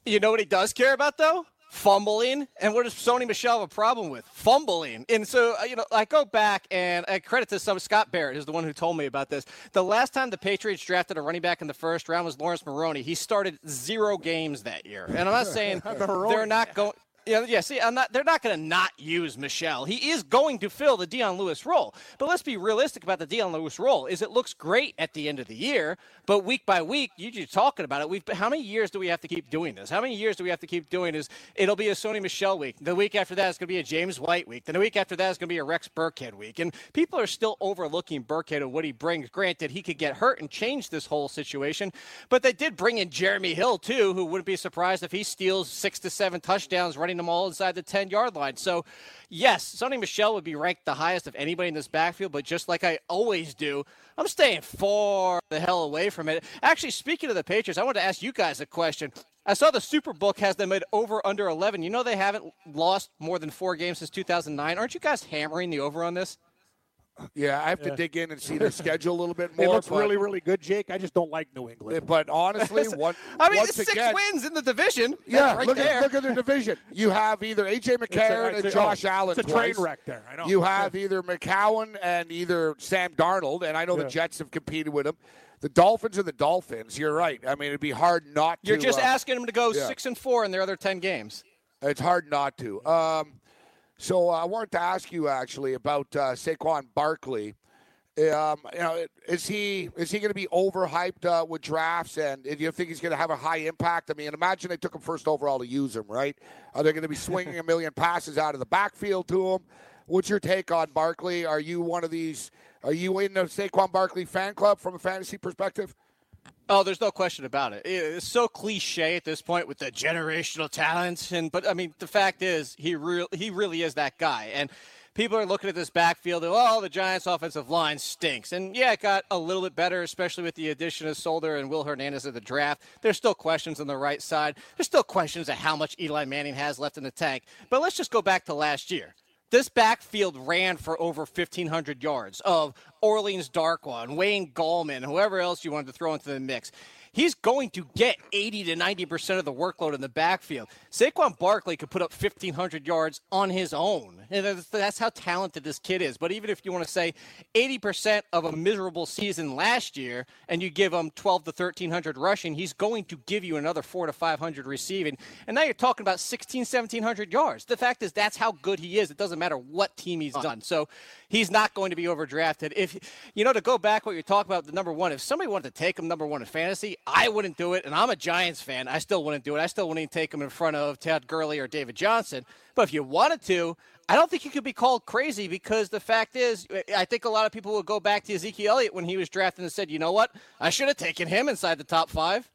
You know what he does care about though? Fumbling. And what does Sony Michel have a problem with? Fumbling. And so, uh, you know, I go back and I credit to some Scott Barrett is the one who told me about this. The last time the Patriots drafted a running back in the first round was Laurence Maroney. He started zero games that year. And I'm not [LAUGHS] saying they're not going. Yeah, yeah. See, not. They're not going to not use Michel. He is going to fill the Dion Lewis role. But let's be realistic about the Dion Lewis role. Is it looks great at the end of the year, but week by week, you are talking about it. We've how many years do we have to keep doing this? How many years do we have to keep doing this? It'll be a Sony Michel week. The week after that is going to be a James White week. Then the week after that is going to be a Rex Burkhead week. And people are still overlooking Burkhead and what he brings. Granted, he could get hurt and change this whole situation, but they did bring in Jeremy Hill too, who wouldn't be surprised if he steals six to seven touchdowns, running them all inside the 10 yard line. So, yes, Sony Michel would be ranked the highest of anybody in this backfield, but just like I always do, I'm staying far the hell away from it. Actually, speaking of the Patriots, I wanted to ask you guys a question. I saw the Superbook has them at over under 11. You know they haven't lost more than four games since 2009. Aren't you guys hammering the over on this? Yeah, I have to dig in and see their [LAUGHS] schedule a little bit more. It looks but- really, really good, Jake. I just don't like New England. But honestly, [LAUGHS] one, I mean, six again, wins in the division. Yeah, right look there. at look at their division. You have either AJ McCarron and Josh oh, Allen. It's a train twice. wreck there. I know. You have either McCown and either Sam Darnold, and I know Yeah. the Jets have competed with him. The Dolphins are the Dolphins. You're right. I mean, it'd be hard not You're to. just uh, asking them to go yeah. six and four in their other 10 games. It's hard not to. Um, so uh, I wanted to ask you actually about uh, Saquon Barkley. Um, you know, is he is he going to be overhyped uh, with drafts? And do you think he's going to have a high impact? I mean, imagine they took him first overall to use him, right? Are they going to be swinging a million passes out of the backfield to him? What's your take on Barkley? Are you one of these? Are you in the Saquon Barkley fan club from a fantasy perspective? Oh, there's no question about it. It's so cliche at this point with the generational talent, and but I mean, the fact is, he real he really is that guy. And people are looking at this backfield. Oh, the Giants' offensive line stinks, and yeah, it got a little bit better, especially with the addition of Solder and Will Hernandez at the draft. There's still questions on the right side. There's still questions of how much Eli Manning has left in the tank. But let's just go back to last year. This backfield ran for over 1,500 yards of Orleans Darkwa, and Wayne Gallman, whoever else you wanted to throw into the mix he's going to get 80 to 90% of the workload in the backfield. Saquon Barkley could put up 1,500 yards on his own. That's how talented this kid is. But even if you want to say 80% of a miserable season last year and you give him 12 to 1,300 rushing, he's going to give you another 4 to 500 receiving. And now you're talking about 16, 1,700 yards. The fact is, that's how good he is. It doesn't matter what team he's done. So he's not going to be overdrafted. If, you know, to go back what you're talking about, the number one, if somebody wanted to take him number one in fantasy, I wouldn't do it, and I'm a Giants fan. I still wouldn't do it. I still wouldn't take him in front of Todd Gurley or David Johnson. But if you wanted to, I don't think you could be called crazy because the fact is, I think a lot of people will go back to Ezekiel Elliott when he was drafted and said, you know what, I should have taken him inside the top five.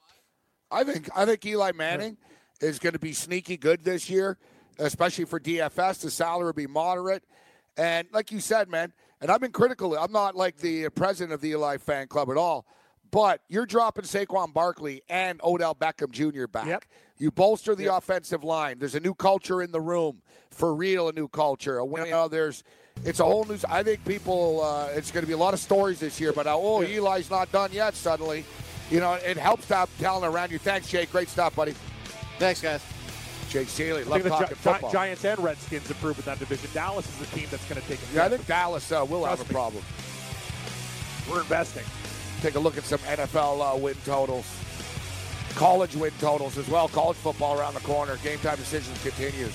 I think I think Eli Manning is going to be sneaky good this year, especially for DFS. The salary will be moderate, and like you said, man, and I've been critical. I'm not like the president of the Eli fan club at all. But you're dropping Saquon Barkley and Odell Beckham Jr. back. Yep. You bolster the yep. offensive line. There's a new culture in the room. For real, a new culture. You know, there's it's a whole new. I think people. Uh, it's going to be a lot of stories this year. But uh, oh, Eli's not done yet. Suddenly, you know, it helps to have talent around you. Thanks, Jake. Great stuff, buddy. Thanks, guys. Jake Ciely, love talking Gi- football. Giants and Redskins improve in that division. Dallas is the team that's going to take it. Yeah, I think Dallas uh, will Trust have a me. problem. We're investing. Take a look at some NFL uh, win totals, college win totals as well. College football around the corner. Game time decisions continues.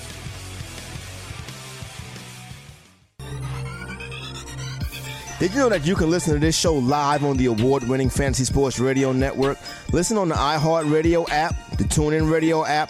Did you know that you can listen to this show live on the award winning Fantasy Sports Radio Network? Listen on the iHeartRadio app, the TuneIn Radio app,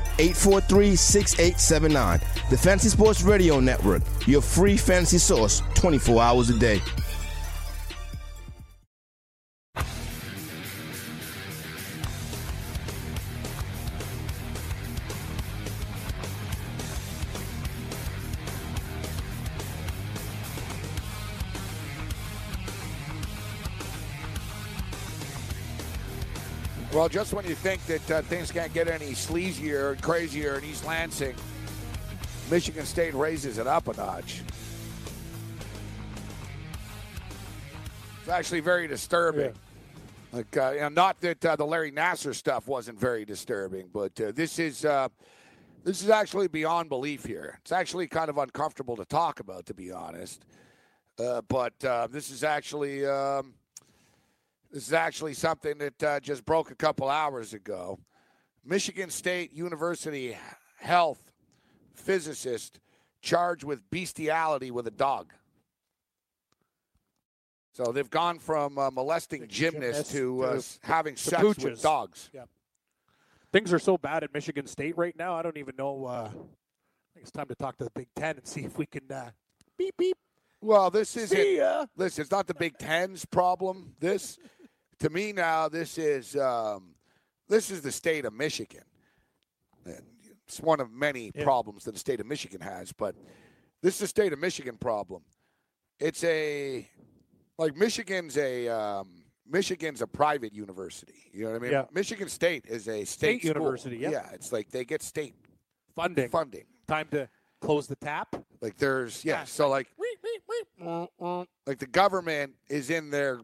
843 6879. The Fantasy Sports Radio Network, your free fantasy source 24 hours a day. Well, just when you think that uh, things can't get any sleazier and crazier in East Lansing, Michigan State raises it up a notch. It's actually very disturbing. Like, uh, you know, not that uh, the Larry Nassar stuff wasn't very disturbing, but uh, this is uh, this is actually beyond belief here. It's actually kind of uncomfortable to talk about, to be honest. Uh, but uh, this is actually. Um, this is actually something that uh, just broke a couple hours ago. Michigan State University health physicist charged with bestiality with a dog. So they've gone from uh, molesting gymnasts to uh, having to sex pooches. with dogs. Yeah. Things are so bad at Michigan State right now. I don't even know. Uh, I think it's time to talk to the Big Ten and see if we can uh, beep beep. Well, this isn't. Listen, it's not the Big Ten's problem. This, to me now, this is um, this is the state of Michigan. And it's one of many Yeah. problems that the state of Michigan has, but this is a state of Michigan problem. It's a like Michigan's a um, Michigan's a private university. You know what I mean? Yeah. Michigan State is a state, State university, yeah. Yeah, it's like they get state Funding. funding. Time to close the tap. Like there's yeah, so like like the government is in their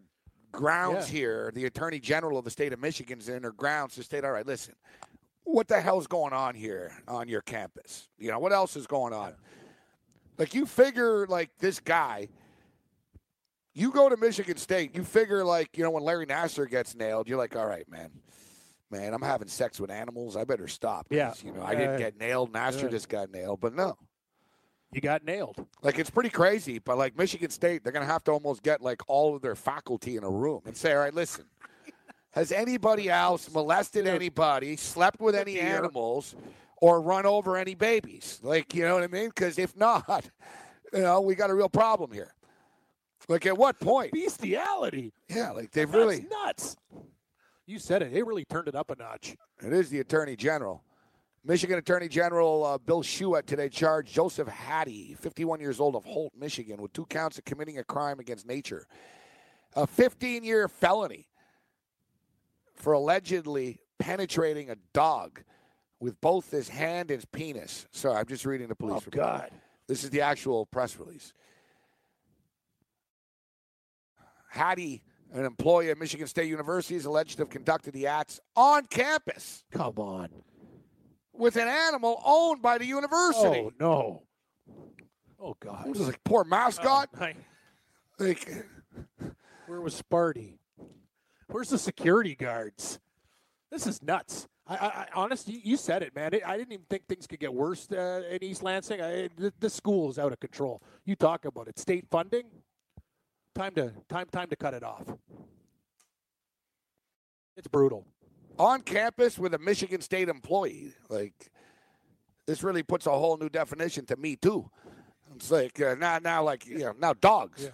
grounds Yeah. here. The attorney general of the state of Michigan's in their grounds to state, all right, listen, what the hell's going on here on your campus? You know, what else is going on? Like you figure like this guy, you go to Michigan State, you figure like, you know, when Larry Nassar gets nailed, you're like, all right, man. Man, I'm having sex with animals. I better stop. Yeah. You know, I didn't get nailed. Nassar yeah. just got nailed. But no. You got nailed. Like it's pretty crazy, but like Michigan State, they're gonna have to almost get like all of their faculty in a room and say, "All right, listen, has anybody else molested anybody, slept with any animals, or run over any babies?" Like, you know what I mean? Because if not, [LAUGHS] you know, we got a real problem here. Like at what point? Bestiality. Yeah, like they've That's really. nuts. You said it. They really turned it up a notch. It is the Attorney General. Michigan Attorney General uh, Bill Schuette today charged Joseph Hattie, 51 years old of Holt, Michigan, with two counts of committing a crime against nature. A 15 year felony for allegedly penetrating a dog with both his hand and his penis. Sorry, I'm just reading the police Oh, report. God. This is the actual press release. Hattie, an employee at Michigan State University, is alleged to have conducted the acts on campus Come on. With an animal owned by the university. Oh, no. Oh, God. What was this, like poor mascot? Oh, I- Like, Where was Sparty? Where's the security guards? This is nuts. I, I, I honestly, you- you said it, man. It, I didn't even think things could get worse uh, in East Lansing. I, the, the school is out of control. You talk about it. State funding. Time to time time to cut it off. It's brutal. On campus with a Michigan State employee. Like, this really puts a whole new definition to me too. It's like uh, now, now, like you know, now dogs. Yeah.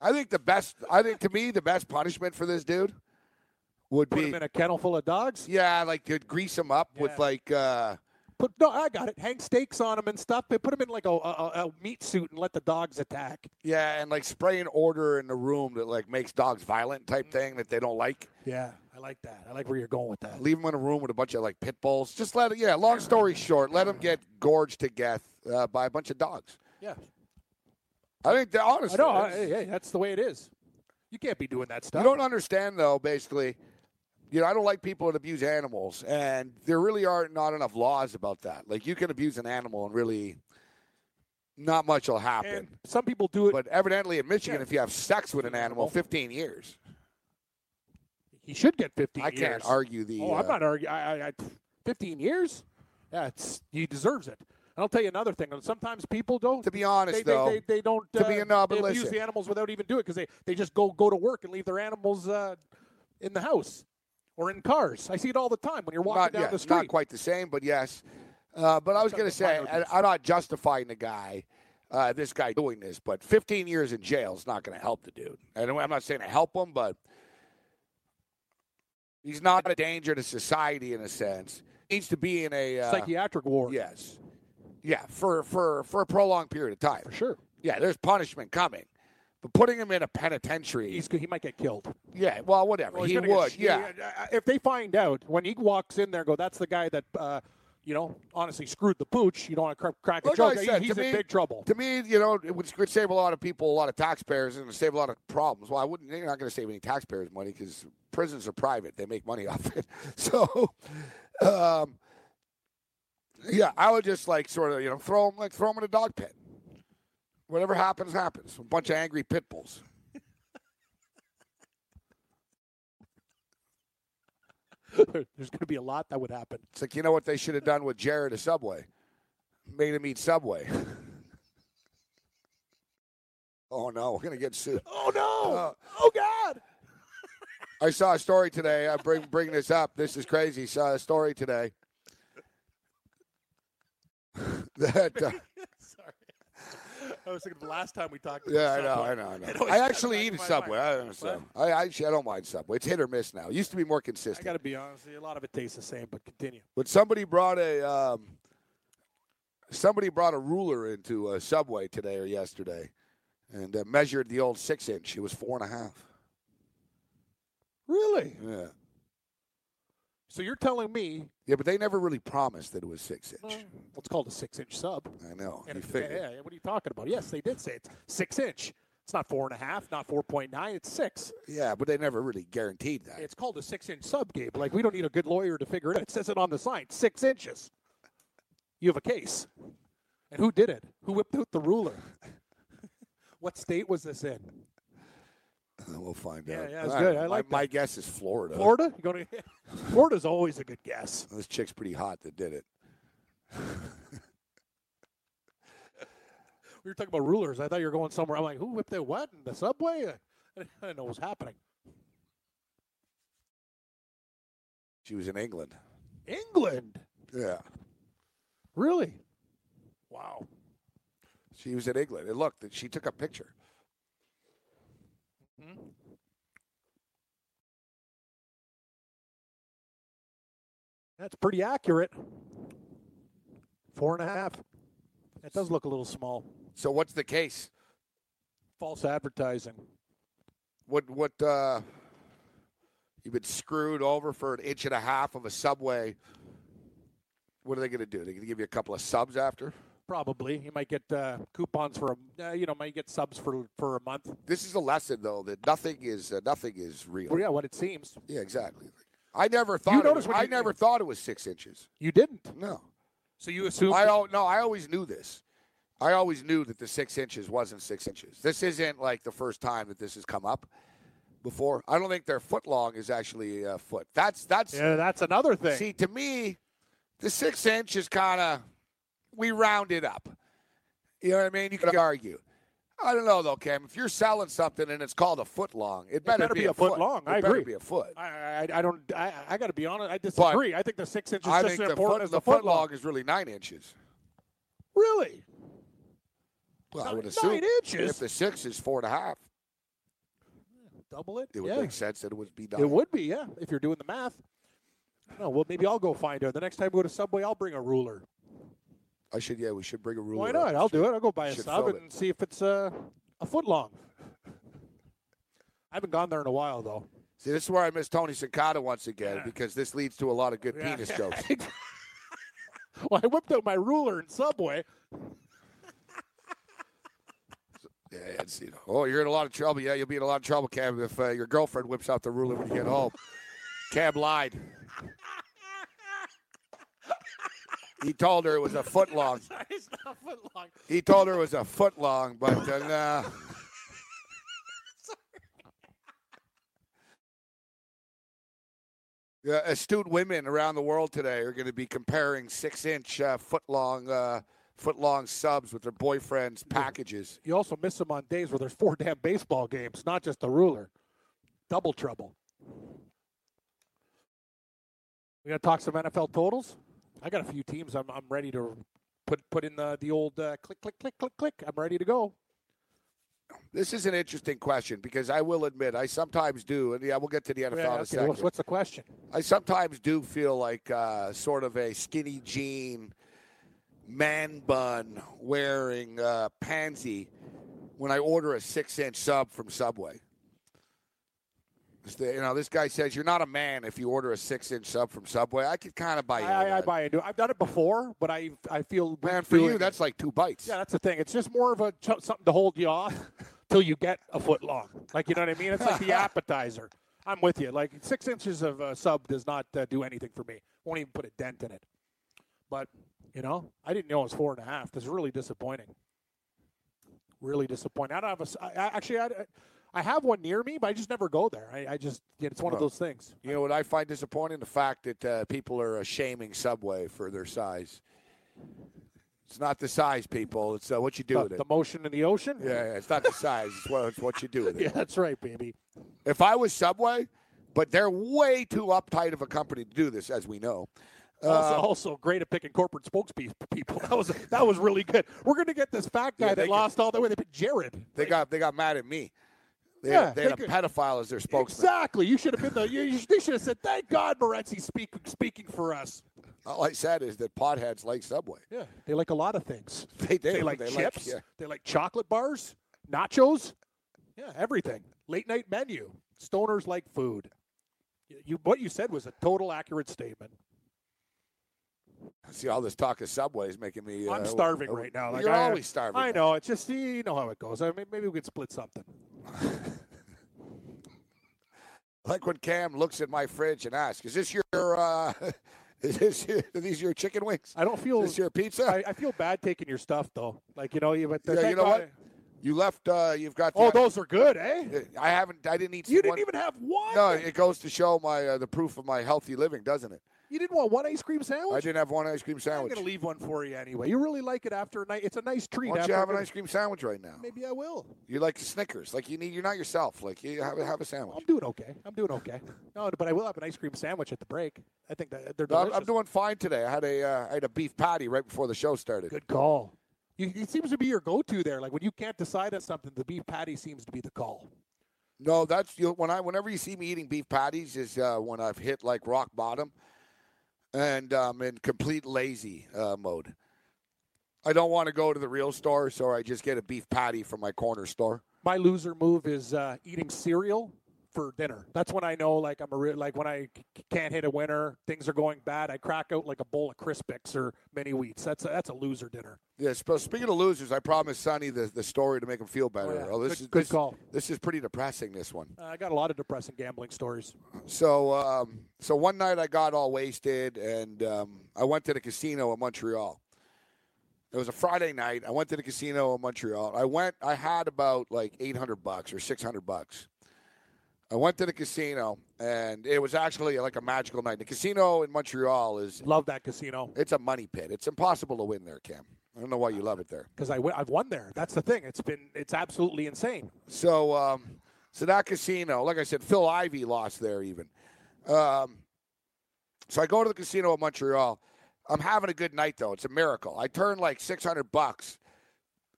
I think the best. I think to me the best punishment for this dude would Put be him in a kennel full of dogs. yeah, like to grease him up with like uh, Put no, I got it. Hang stakes on them and stuff. They put them in like a, a, a meat suit and let the dogs attack. yeah, and like spray an order in the room that like makes dogs violent type thing that they don't like. Yeah, I like that. I like where you're going with that. Leave them in a room with a bunch of like pit bulls. Just let it. Yeah. Long story short, let them get gorged to death uh, by a bunch of dogs. Yeah, I think that I honestly, know. I, hey, that's the way it is. You can't be doing that stuff. you don't understand though. Basically, you know, I don't like people that abuse animals, and there really are not enough laws about that. Like you can abuse an animal and really, not much will happen. and some people do it. but evidently in Michigan, Yeah. if you have sex with an animal, 15 years. he should get 15 I years. can't argue the. Oh, I'm uh, not arguing. I, I, 15 years? Yeah, he deserves it. And I'll tell you another thing. Sometimes people don't. To be honest, they, they, though, they, they don't. to uh, be a no, but they abuse listen. the animals without even doing it because they, they just go go to work and leave their animals uh, in the house or in cars. I see it all the time when you're walking not, down yeah, the street. not quite the same, but yes. Uh, but I was going to say, I, I'm not justifying the guy, uh, this guy doing this, but 15 years in jail is not going to help the dude. And I'm not saying to help him, but he's not a danger to society in a sense. Needs to be in a uh, Psychiatric ward. yes, yeah, for for for a prolonged period of time. For sure. Yeah, there's punishment coming, but putting him in a penitentiary, He's, he might get killed. yeah, well, whatever Well, he's he gonna get would, sh- yeah. If they find out when he walks in there, and go, that's the guy that, uh, you know, honestly screwed the pooch. You don't want to crack, crack a Like joke. I said, he's to in me- big trouble. To me, you know, it would, could save a lot of people, a lot of taxpayers, and save a lot of problems. Well, I wouldn't. You're not going to save any taxpayers money because prisons are private; they make money [LAUGHS] off it. So, um, yeah, I would just like sort of, you know, throw them like throw them in a dog pit. Whatever happens, happens. A bunch of angry pit bulls. [LAUGHS] There's going to be a lot that would happen. It's like you know what they should have done with Jared at Subway, made him eat Subway. [LAUGHS] oh no, we're gonna get sued. Oh no! Uh, oh God! [LAUGHS] I saw a story today. I bring bring this up. This is crazy. Saw a story today that. Uh. I was thinking the last time we talked. About yeah, I know, I know, I [LAUGHS] know. I actually eat Subway. mind. I don't know. I, I actually I don't mind Subway. It's hit or miss now. It used to be more consistent. I got to be honest. A lot of it tastes the same, but continue. But somebody brought a um, somebody brought a ruler into a Subway today or yesterday, and uh, measured the old six inch. It was four and a half. Really? Yeah, So you're telling me yeah, but they never really promised that it was six inch. well, it's called a six-inch sub? I know. And You it- yeah, yeah, what are you talking about? Yes, they did say it's six inch. It's not four and a half, not four point nine. It's six. Yeah, but they never really guaranteed that. It's called a six-inch sub, Gabe. Like we don't need a good lawyer to figure it out. It says it on the sign, six inches. You have a case. And who did it? Who whipped out the ruler? [LAUGHS] what state was this in? [LAUGHS] We'll find Yeah, out. yeah, it's All good. right, I like my, my guess is Florida. Florida? You going to? Florida's always a good guess. [LAUGHS] This chick's pretty hot that did it. [LAUGHS] We were talking about rulers. I thought you were going somewhere. I'm like, who whipped out what? In the subway? I didn't know what was happening. She was in England. England. Yeah. Really? Wow. She was in England. And look, she took a picture. That's pretty accurate. Four and a half. That does look a little small. So what's the case? False advertising. What what uh you've been screwed over for an inch and a half of a subway. What are they going to do? They're going to give you a couple of subs after? Probably. You might get uh, coupons for a, uh, you know, might get subs for for a month. This is a lesson though that nothing is uh, nothing is real. Well, yeah, what it seems. Yeah, exactly. I never thought it notice was, when I you- never thought it was 6 inches. You didn't. No. So you assume I don't. no, I always knew this. I always knew that the six inches wasn't six inches. This isn't like the first time that this has come up before. I don't think their foot long is actually a foot. That's that's Yeah, that's another thing. see to me, the six inch is kind of we round it up. You know what I mean? You could argue. I don't know though, Cam. If you're selling something and it's called a foot long, it better, better be a foot long. It I better agree. be a foot. I, I, I don't. I, I got to be honest. I disagree. I think the six inches I just as the important foot, as the the foot long. long is really nine inches. Really? Well, I Nine- would assume nine inches? if the six is four and a half, Double it. it would yeah. make sense that it would be nine. It would be, yeah, if you're doing the math. No, well, maybe I'll go find her. The next time we go to Subway, I'll bring a ruler. I should. Yeah, we should bring a ruler. Why up. not? I'll do it. I'll go buy a sub and see if it's uh, a foot long. [LAUGHS] I haven't gone there in a while, though. See, this is where I miss Tony Sincata once again Yeah. because this leads to a lot of good Yeah. penis [LAUGHS] jokes. well, I whipped out my ruler in Subway. [LAUGHS] Yeah, it's, you know, oh, you're in a lot of trouble. Yeah, you'll be in a lot of trouble, Cam, if uh, your girlfriend whips out the ruler when you get home. Cam lied. He told her it was a foot long. [LAUGHS] it's not a foot long. He told her it was a foot long, but uh, nah. [LAUGHS] Yeah, astute women around the world today are going to be comparing six-inch, uh, foot-long, uh, foot-long subs with their boyfriends' packages. You also miss them on days where there's four damn baseball games, not just a ruler. Double trouble. We gonna talk some NFL totals. I got a few teams. I'm I'm ready to put put in the the old uh, click click click click click. I'm ready to go. This is an interesting question because I will admit I sometimes do, and yeah, we'll get to the NFL Yeah, in a second. what's, what's the question? I sometimes do feel like uh, sort of a skinny jean, man bun wearing uh, pansy when I order a six inch sub from Subway. You know, this guy says you're not a man if you order a six inch sub from Subway. I could kind of buy I, into I, I that. buy into it. I've done it before, but I I feel Man, for you, it. that's like two bites. Yeah, that's the thing. It's just more of a something to hold you off [LAUGHS] till you get a foot long. Like you know what I mean? It's like the [LAUGHS] appetizer. I'm with you. Like six inches of uh, sub does not uh, do anything for me. Won't even put a dent in it. But you know, I didn't know it was four and a half. That's really disappointing. Really disappointing. I don't have a. I- actually, I, I have one near me, but I just never go there. I, I just yeah, it's one of those things. You know what I find disappointing? The fact that uh, people are uh, shaming Subway for their size. It's not the size, people. It's uh, what you do The, with it. the motion in the ocean. Yeah, yeah, it's not the size. It's what, it's what you do with [LAUGHS] it. yeah, that's right, baby. If I was Subway, but they're way too uptight of a company to do this, as we know. Also, Uh, also great at picking corporate spokespeople. [LAUGHS] That was that was really good. We're going to get this fat guy Yeah, that they lost all the way. They picked Jared. they got they got mad at me. They Yeah, had, they had they a could- pedophile as their spokesman. Exactly. You should have been the. You, you, they should have said, "Thank God, Morency speak, speaking for us." All I said is that potheads like Subway. Yeah, they like a lot of things. [LAUGHS] They do. They like They like- chips. yeah. They like chocolate bars, nachos. Yeah, everything. Late night menu. Stoners like food. You what you said was a total accurate statement. See, all this talk of Subway is making me. Uh, I'm starving uh, right now. Like You're I, always starving. I know. It's just you know how it goes. I mean, maybe we could split something. [LAUGHS] Like when Cam looks at my fridge and asks, "Is this your? Uh, [LAUGHS] is this your, are these your chicken wings? I don't feel. Is this your pizza?" I, I feel bad taking your stuff though. Like you know, you but Yeah, you know what? You left. Uh, you've got. Oh, those are good, eh? I haven't. I didn't eat. You didn't one- even have one. No, it goes to show my uh, the proof of my healthy living, doesn't it? You didn't want one ice cream sandwich? I didn't have one ice cream sandwich. I'm going to leave one for you anyway. You really like it after a night. It's a nice treat. Why don't you have an ice cream sandwich right now? Maybe I will. You like Snickers. Like you need. You're not yourself. Like you have have a sandwich. I'm doing okay. I'm doing okay. No, but I will have an ice cream sandwich at the break. I think that they're No, I'm, delicious. I'm doing fine today. I had a uh, I had a beef patty right before the show started. Good call. You, it seems to be your go-to there. Like when you can't decide on something, the beef patty seems to be the call. No, that's you when I whenever you see me eating beef patties is uh, when I've hit like rock bottom, and um, in complete lazy uh, mode. I don't want to go to the real store, so I just get a beef patty from my corner store. My loser move is uh, eating cereal for dinner. That's when I know like I'm a real like when I c- can't hit a winner, things are going bad. I crack out like a bowl of Crispix or mini wheats. That's a, that's a loser dinner. But speaking of losers, I promised Sonny the, the story to make him feel better. yeah. Oh, this Good- is good this, call. This is pretty depressing. This one. Uh, I got a lot of depressing gambling stories. So, um, so one night I got all wasted, and um, I went to the casino in Montreal. It was a Friday night. I went to the casino in Montreal. I went. I had about like eight hundred bucks or six hundred bucks. I went to the casino, and it was actually like a magical night. The casino in Montreal is Love that casino it's a money pit. It's impossible to win there, Cam. I don't know why you love it there. because I w- I've won there. That's the thing. It's been it's absolutely insane. So, um, so that casino, like I said, Phil Ivey lost there even. Um, so I go to the casino in Montreal. I'm having a good night though. It's a miracle. I turned like 600 bucks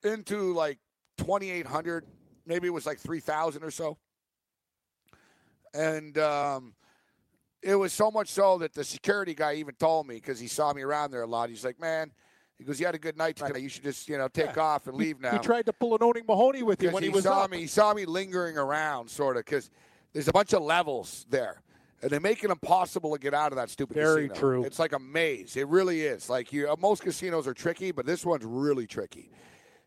into like 2,800. Maybe it was like 3,000 or so. And um, it was so much so that the security guy even told me because he saw me around there a lot. He's like, "Man," he goes, "You had a good night tonight. You should just you know take Yeah. off and leave now." He tried to pull an owning Mahoney with you when he, he, was saw up. me. He saw me lingering around, sort of, because there's a bunch of levels there, and they make it impossible to get out of that stupid Very casino. true. It's like a maze. It really is. Like you, most casinos are tricky, but this one's really tricky.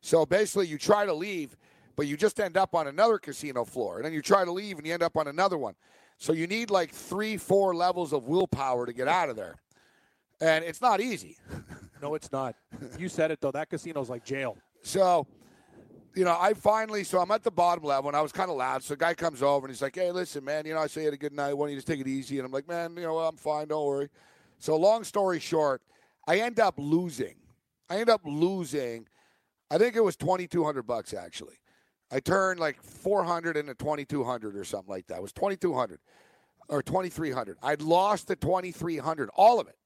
So basically, you try to leave, but you just end up on another casino floor, and then you try to leave, and you end up on another one. So you need like three, four levels of willpower to get out of there, and it's not easy. [LAUGHS] No, it's not. You said it though. That casino's like jail. So, you know, I finally, so I'm at the bottom level and I was kind of loud. So the guy comes over and he's like, hey, listen, man, you know, I say you had a good night. Why don't you just take it easy? And I'm like, man, you know, I'm fine. Don't worry. So, long story short, I end up losing. I end up losing, I think it was 2200 bucks actually. I turned like 400 into 2200 or something like that. It was 2200 or 2300. I'd lost the 2300, all of it.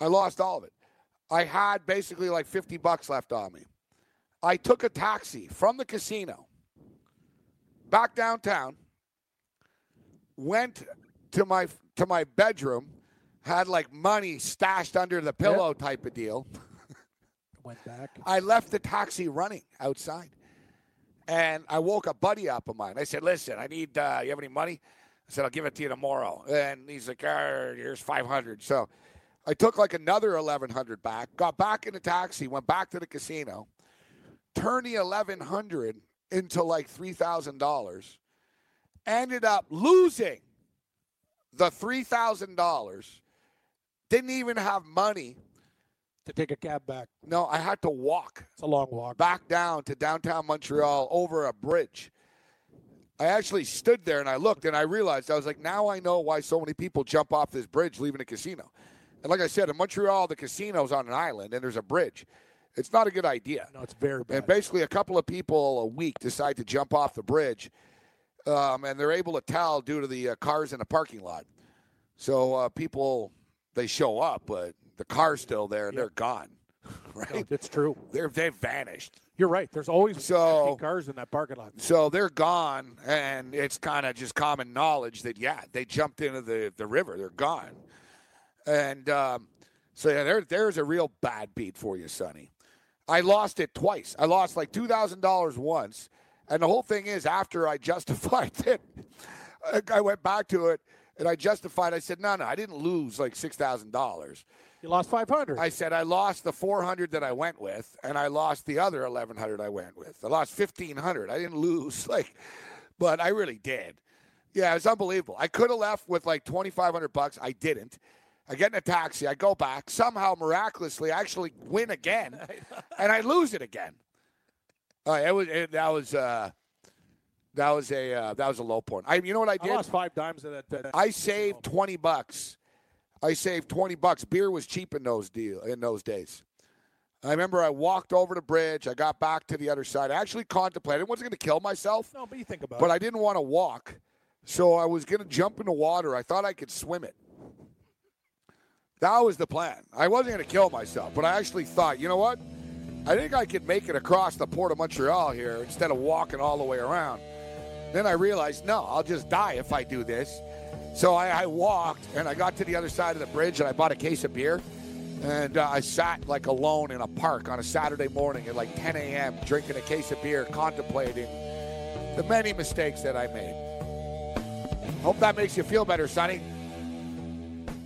I lost all of it. I had basically like 50 bucks left on me. I took a taxi from the casino back downtown, went to my to my bedroom, had like money stashed under the pillow type of deal. [LAUGHS] Went back. I left the taxi running outside. And I woke a buddy up of mine. I said, listen, I need, uh, you have any money? I said, I'll give it to you tomorrow. And he's like, "Ah, here's 500. So I took like another 1100 back, got back in the taxi, went back to the casino, turned the 1100 into like $3,000, ended up losing the $3,000, didn't even have money. To take a cab back. No, I had to walk It's a long walk. back down to downtown Montreal over a bridge. I actually stood there and I looked and I realized I was like, now I know why so many people jump off this bridge leaving a casino. And like I said, in Montreal, the casino's on an island and there's a bridge. It's not a good idea. No, it's very bad. And basically, a couple of people a week decide to jump off the bridge, um, and they're able to tell due to the uh, cars in the parking lot. So uh, people they show up, but the car's still there and they're gone. [LAUGHS] Right? It's true. They're they've vanished. You're right. There's always So- cars in that parking lot. So they're gone, and it's kind of just common knowledge that yeah, they jumped into the, the river. They're gone, and um, so yeah, there there's a real bad beat for you, Sonny. I lost it twice. I lost like two thousand dollars once, and the whole thing is after I [LAUGHS] justified it, I- I went back to it and I justified. I said no, no, I didn't lose like six thousand dollars. You lost 500. I said I lost the 400 that I went with, and I lost the other 1100 I went with. I lost 1500. I didn't lose, [LAUGHS] like, but I really did. Yeah, it was unbelievable. I could have left with like 2500 bucks. I didn't. I get in a taxi. I go back. Somehow, miraculously, I actually win again, [LAUGHS] and I lose it again. Uh, it was it, that was uh, that was a uh, that was a low point. I you know what I I did? lost five dimes in that. that I saved 20 bucks. I saved 20 bucks. Beer was cheap in those deal in those days. I remember I walked over the bridge. I got back to the other side. I actually contemplated. I wasn't going to kill myself. No, but you think about but it. I didn't want to walk. So I was going to jump in the water. I thought I could swim it. That was the plan. I wasn't going to kill myself, but I actually thought, you know what? I think I could make it across the port of Montreal here instead of walking all the way around. Then I realized, no, I'll just die if I do this. So I, I walked and I got to the other side of the bridge and I bought a case of beer. And uh, I sat like alone in a park on a Saturday morning at like 10 a.m., drinking a case of beer, contemplating the many mistakes that I made. Hope that makes you feel better, Sonny.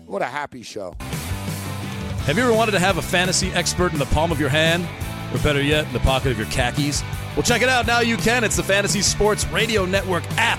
What a happy show. Have you ever wanted to have a fantasy expert in the palm of your hand? Or better yet, in the pocket of your khakis? Well, check it out. Now you can. It's the Fantasy Sports Radio Network app.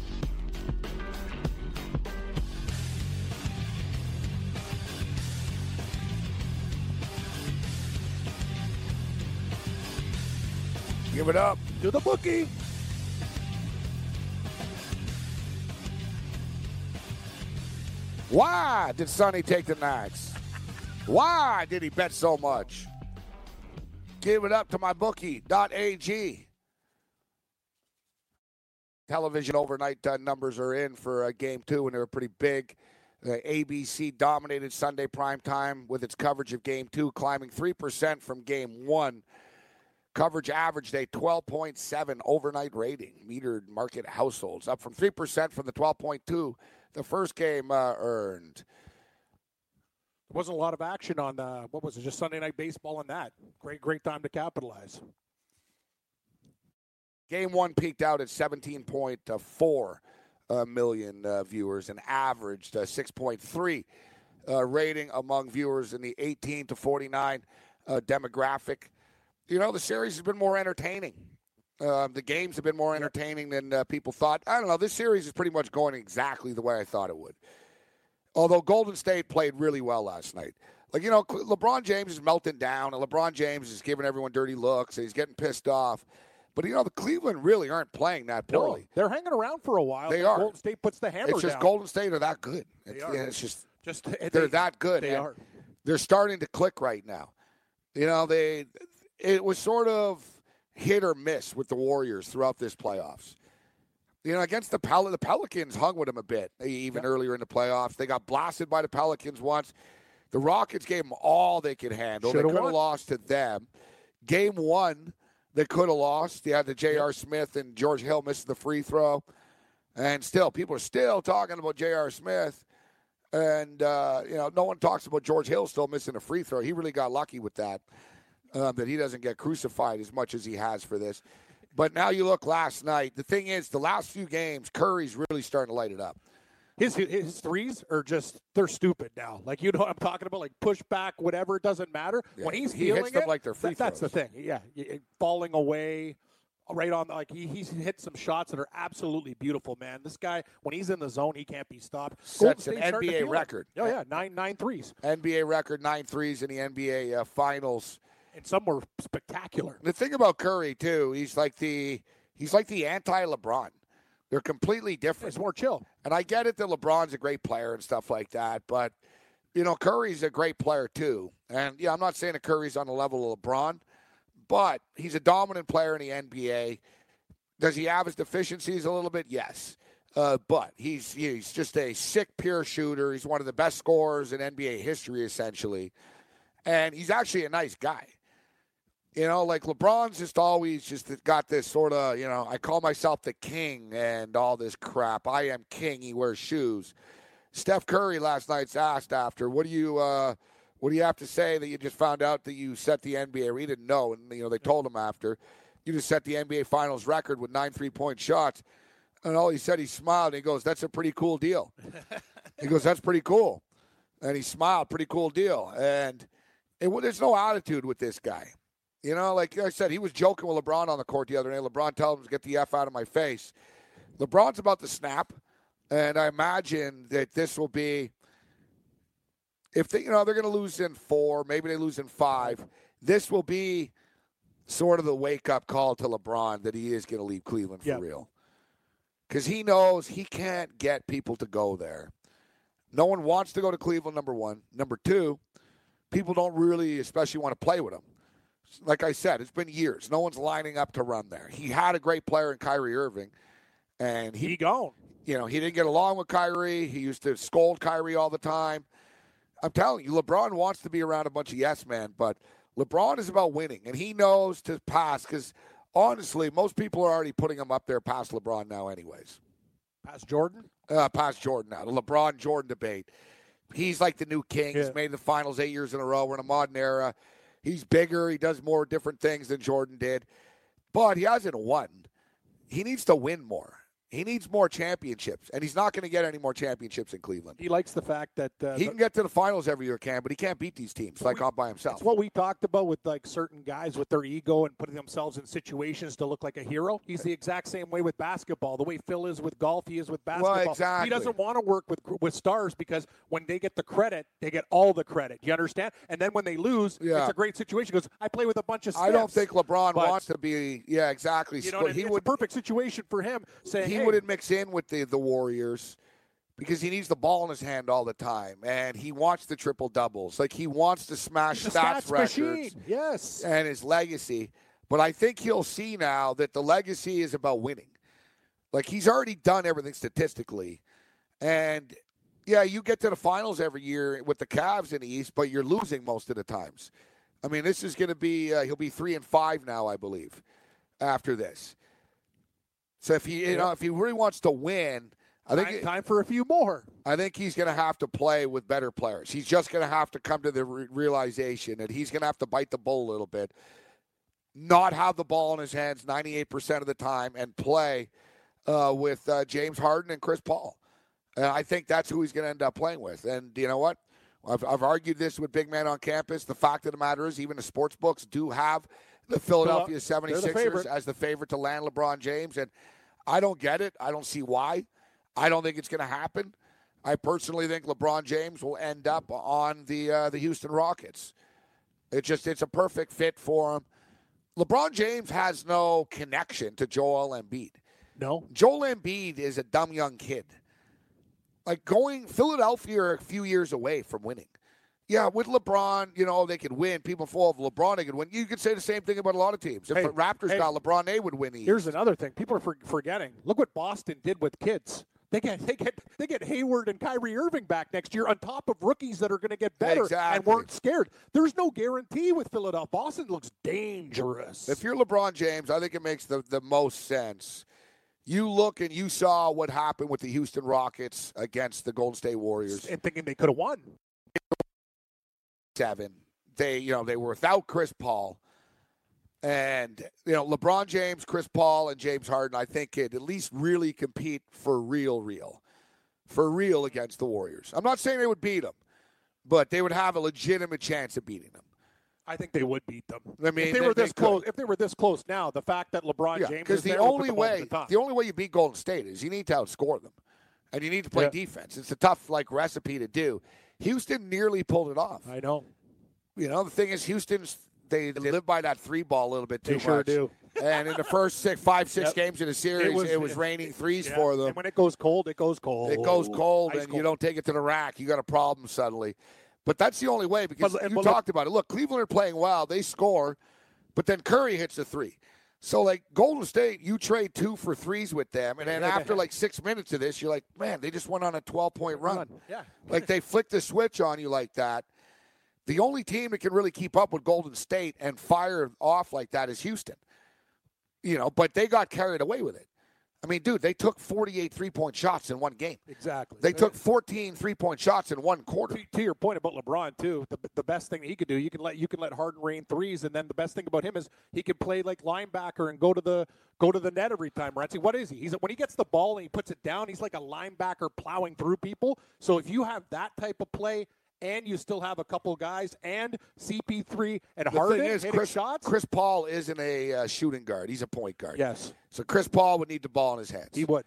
Give it up. To the bookie. Why did Sonny take the Knights? Why did he bet so much? Give it up to my bookie.ag. Television overnight uh, numbers are in for uh, game two, and they were pretty big. Uh, ABC dominated Sunday prime time with its coverage of game two, climbing 3% from game one. Coverage averaged a 12.7 overnight rating, metered market households, up from 3% from the 12.2 the first game uh, earned. There wasn't a lot of action on uh, what was it? Just Sunday night baseball and that. Great, great time to capitalize. Game one peaked out at 17.4 uh, million uh, viewers and averaged uh, 6.3 uh, rating among viewers in the 18 to 49 uh, demographic. You know, the series has been more entertaining. Uh, the games have been more entertaining than uh, people thought. I don't know. This series is pretty much going exactly the way I thought it would. Although Golden State played really well last night. Like, you know, LeBron James is melting down, and LeBron James is giving everyone dirty looks, and he's getting pissed off. But, you know, the Cleveland really aren't playing that poorly. No, they're hanging around for a while. They are. Golden State puts the hammer It's just down. Golden State are that good. they are. yeah, it's just Just they're they, that good. They are. They're starting to click right now. You know, they it was sort of hit or miss with the Warriors throughout this playoffs. You know, against the Pel- the Pelicans hung with them a bit, e, even earlier in the playoffs. They got blasted by the Pelicans once. The Rockets gave them all they could handle. Shoulda they could have lost to them. Game one, they could have lost. They had the J.R. Smith and George Hill missed the free throw. And still, people are still talking about J.R. Smith. And, uh, you know, no one talks about George Hill still missing a free throw. He really got lucky with that, um, that he doesn't get crucified as much as he has for this. But now you look last night. The thing is, the last few games, Curry's really starting to light it up. His his threes are just they're stupid now. Like you know what I'm talking about, like push back, whatever. It doesn't matter Yeah, when he's he hits feeling them it. like they're free that- that's the thing. Yeah, falling away, right on. Like he, he's hit some shots that are absolutely beautiful, man. This guy, when he's in the zone, he can't be stopped. Sets an State's starting to NBA feel it. record. Oh yeah, nine nine threes, NBA record, nine threes in the NBA uh, finals. And some were spectacular. The thing about Curry too, he's like the he's like the anti LeBron. They're completely different. It's more chill. And I get it that LeBron's a great player and stuff like that, but you know Curry's a great player too. And yeah, I'm not saying that Curry's on the level of LeBron, but he's a dominant player in the NBA. Does he have his deficiencies a little bit? Yes. Uh, but he's he's just a sick pure shooter. He's one of the best scorers in NBA history, essentially, and he's actually a nice guy. You know, like LeBron's just always just got this sort of, you know, I call myself the king and all this crap. I am king. He wears shoes. Steph Curry last night's asked after, what do you, uh, what do you have to say that you just found out that you set the NBA? He didn't know, and you know they told him after. You just set the NBA Finals record with nine three-point shots, and all he said, he smiled. and He goes, "That's a pretty cool deal." he goes, "That's pretty cool," and he smiled. Pretty cool deal, and it, there's no attitude with this guy. You know, like I said, he was joking with LeBron on the court the other day. LeBron tells him to get the F out of my face. LeBron's about to snap, and I imagine that this will be if they, you know, they're going to lose in four, maybe they lose in five. This will be sort of the wake up call to LeBron that he is going to leave Cleveland for Yep. real. Because he knows he can't get people to go there. No one wants to go to Cleveland, number one. Number two, people don't really, especially want to play with him. Like I said, it's been years. No one's lining up to run there. He had a great player in Kyrie Irving, and he, He gone. you know, he didn't get along with Kyrie. He used to scold Kyrie all the time. I'm telling you, LeBron wants to be around a bunch of yes men, but LeBron is about winning, and he knows to pass because honestly, most people are already putting him up there past LeBron now, anyways. Past Jordan. Uh, past Jordan now, the LeBron Jordan debate. He's like the new king. Yeah. He's made the finals eight years in a row. We're in a modern era. He's bigger. He does more different things than Jordan did, but he hasn't won. He needs to win more. He needs more championships, and he's not going to get any more championships in Cleveland. He likes the fact that uh, He can get to the finals every year, Cam, but he can't beat these teams like all by himself. It's what we talked about with like certain guys with their ego and putting themselves in situations to look like a hero. He's the exact same way with basketball. The way Phil is with golf, he is with basketball. exactly. He doesn't want to work with with stars because when they get the credit, they get all the credit. You understand? And then when they lose, Yeah. it's a great situation. Goes, I play with a bunch of. Stars. I don't think LeBron But- wants to be. Yeah, exactly. You know, what I he mean? would. it's a perfect situation for him. Saying he wouldn't mix in with the the Warriors because he needs the ball in his hand all the time, and he wants the triple doubles. Like he wants to smash he's stats, stats records. Yes. and his legacy. But I think he'll see now that the legacy is about winning. Like he's already done everything statistically, and yeah, you get to the finals every year with the Cavs in the East, but you're losing most of the times. I mean, this is going to be uh, he'll be three and five now, I believe, after this. So if he you know if he really wants to win, I think time, time for a few more. I think he's going to have to play with better players. He's just going to have to come to the re- realization that he's going to have to bite the bull a little bit, not have the ball in his hands 98% of the time, and play uh, with uh, James Harden and Chris Paul. And I think that's who he's going to end up playing with. And you know what? I've, I've argued this with big men on campus. The fact of the matter is, even the sports books do have the Philadelphia they're 76ers favorite. as the favorite to land LeBron James. And I don't get it. I don't see why. I don't think it's going to happen. I personally think LeBron James will end up on the uh, the Houston Rockets. It just it's a perfect fit for him. LeBron James has no connection to Joel Embiid. No. Joel Embiid is a dumb young kid. Like going Philadelphia are a few years away from winning. Yeah, with LeBron, you know, they could win. People fall of LeBron, they could win. You could say the same thing about a lot of teams. If Hey, the Raptors hey. got LeBron, they would win the Here's another thing people are for, forgetting. Look what Boston did with kids. They get they get they get Hayward and Kyrie Irving back next year on top of rookies that are going to get better and weren't scared. There's no guarantee with Philadelphia. Boston looks dangerous. If you're LeBron James, I think it makes the, the most sense. You look and you saw what happened with the Houston Rockets against the Golden State Warriors. and thinking they could have won. Seven. They, you know, they were without Chris Paul. And, you know, LeBron James, Chris Paul, and James Harden, I think could at least really compete for real, real. For real against the Warriors. I'm not saying they would beat them, but they would have a legitimate chance of beating them. I think they would beat them. I mean, if they, they- were this could. close, if they were this close now, the fact that LeBron Yeah, James because is the only way the the only way you beat Golden State is you need to outscore them, and you need to play Yeah. defense. It's a tough like recipe to do. Houston nearly pulled it off. I know. You know, the thing is, Houston's they, they live by that three ball a little bit too They sure much. do. And in the first six, five, six Yep. games in the series, it was, raining threes Yeah, for them. And when it goes cold, it goes cold. It goes cold, Ice and you don't take it to the rack. You got a problem suddenly. But that's the only way because But- you but look- talked about it. Look, Cleveland are playing well. They score, but then Curry hits a three. So, like Golden State, you trade two for threes with them, and then Yeah, after like six minutes of this, you're like, man, they just went on a 12 point run. Yeah. Like they flicked the switch on you like that. The only team that can really keep up with Golden State and fire off like that is Houston. You know, but they got carried away with it. I mean, dude, they took 48 three point shots in one game. Exactly. They took 14 three point shots in one quarter. to, to your point about LeBron too, the, the best thing that he could do, you can let you can let Harden rain threes, and then the best thing about him is he can play like linebacker and go to the go to the net every time. Renzi, what is he? He's when he gets the ball and he puts it down, he's like a linebacker plowing through people. So if you have that type of play and you still have a couple guys and CP3 and The Harden is, hitting Chris, shots. Chris Paul isn't a uh, shooting guard. He's a point guard. Yes, So Chris Paul would need the ball in his hands. he would.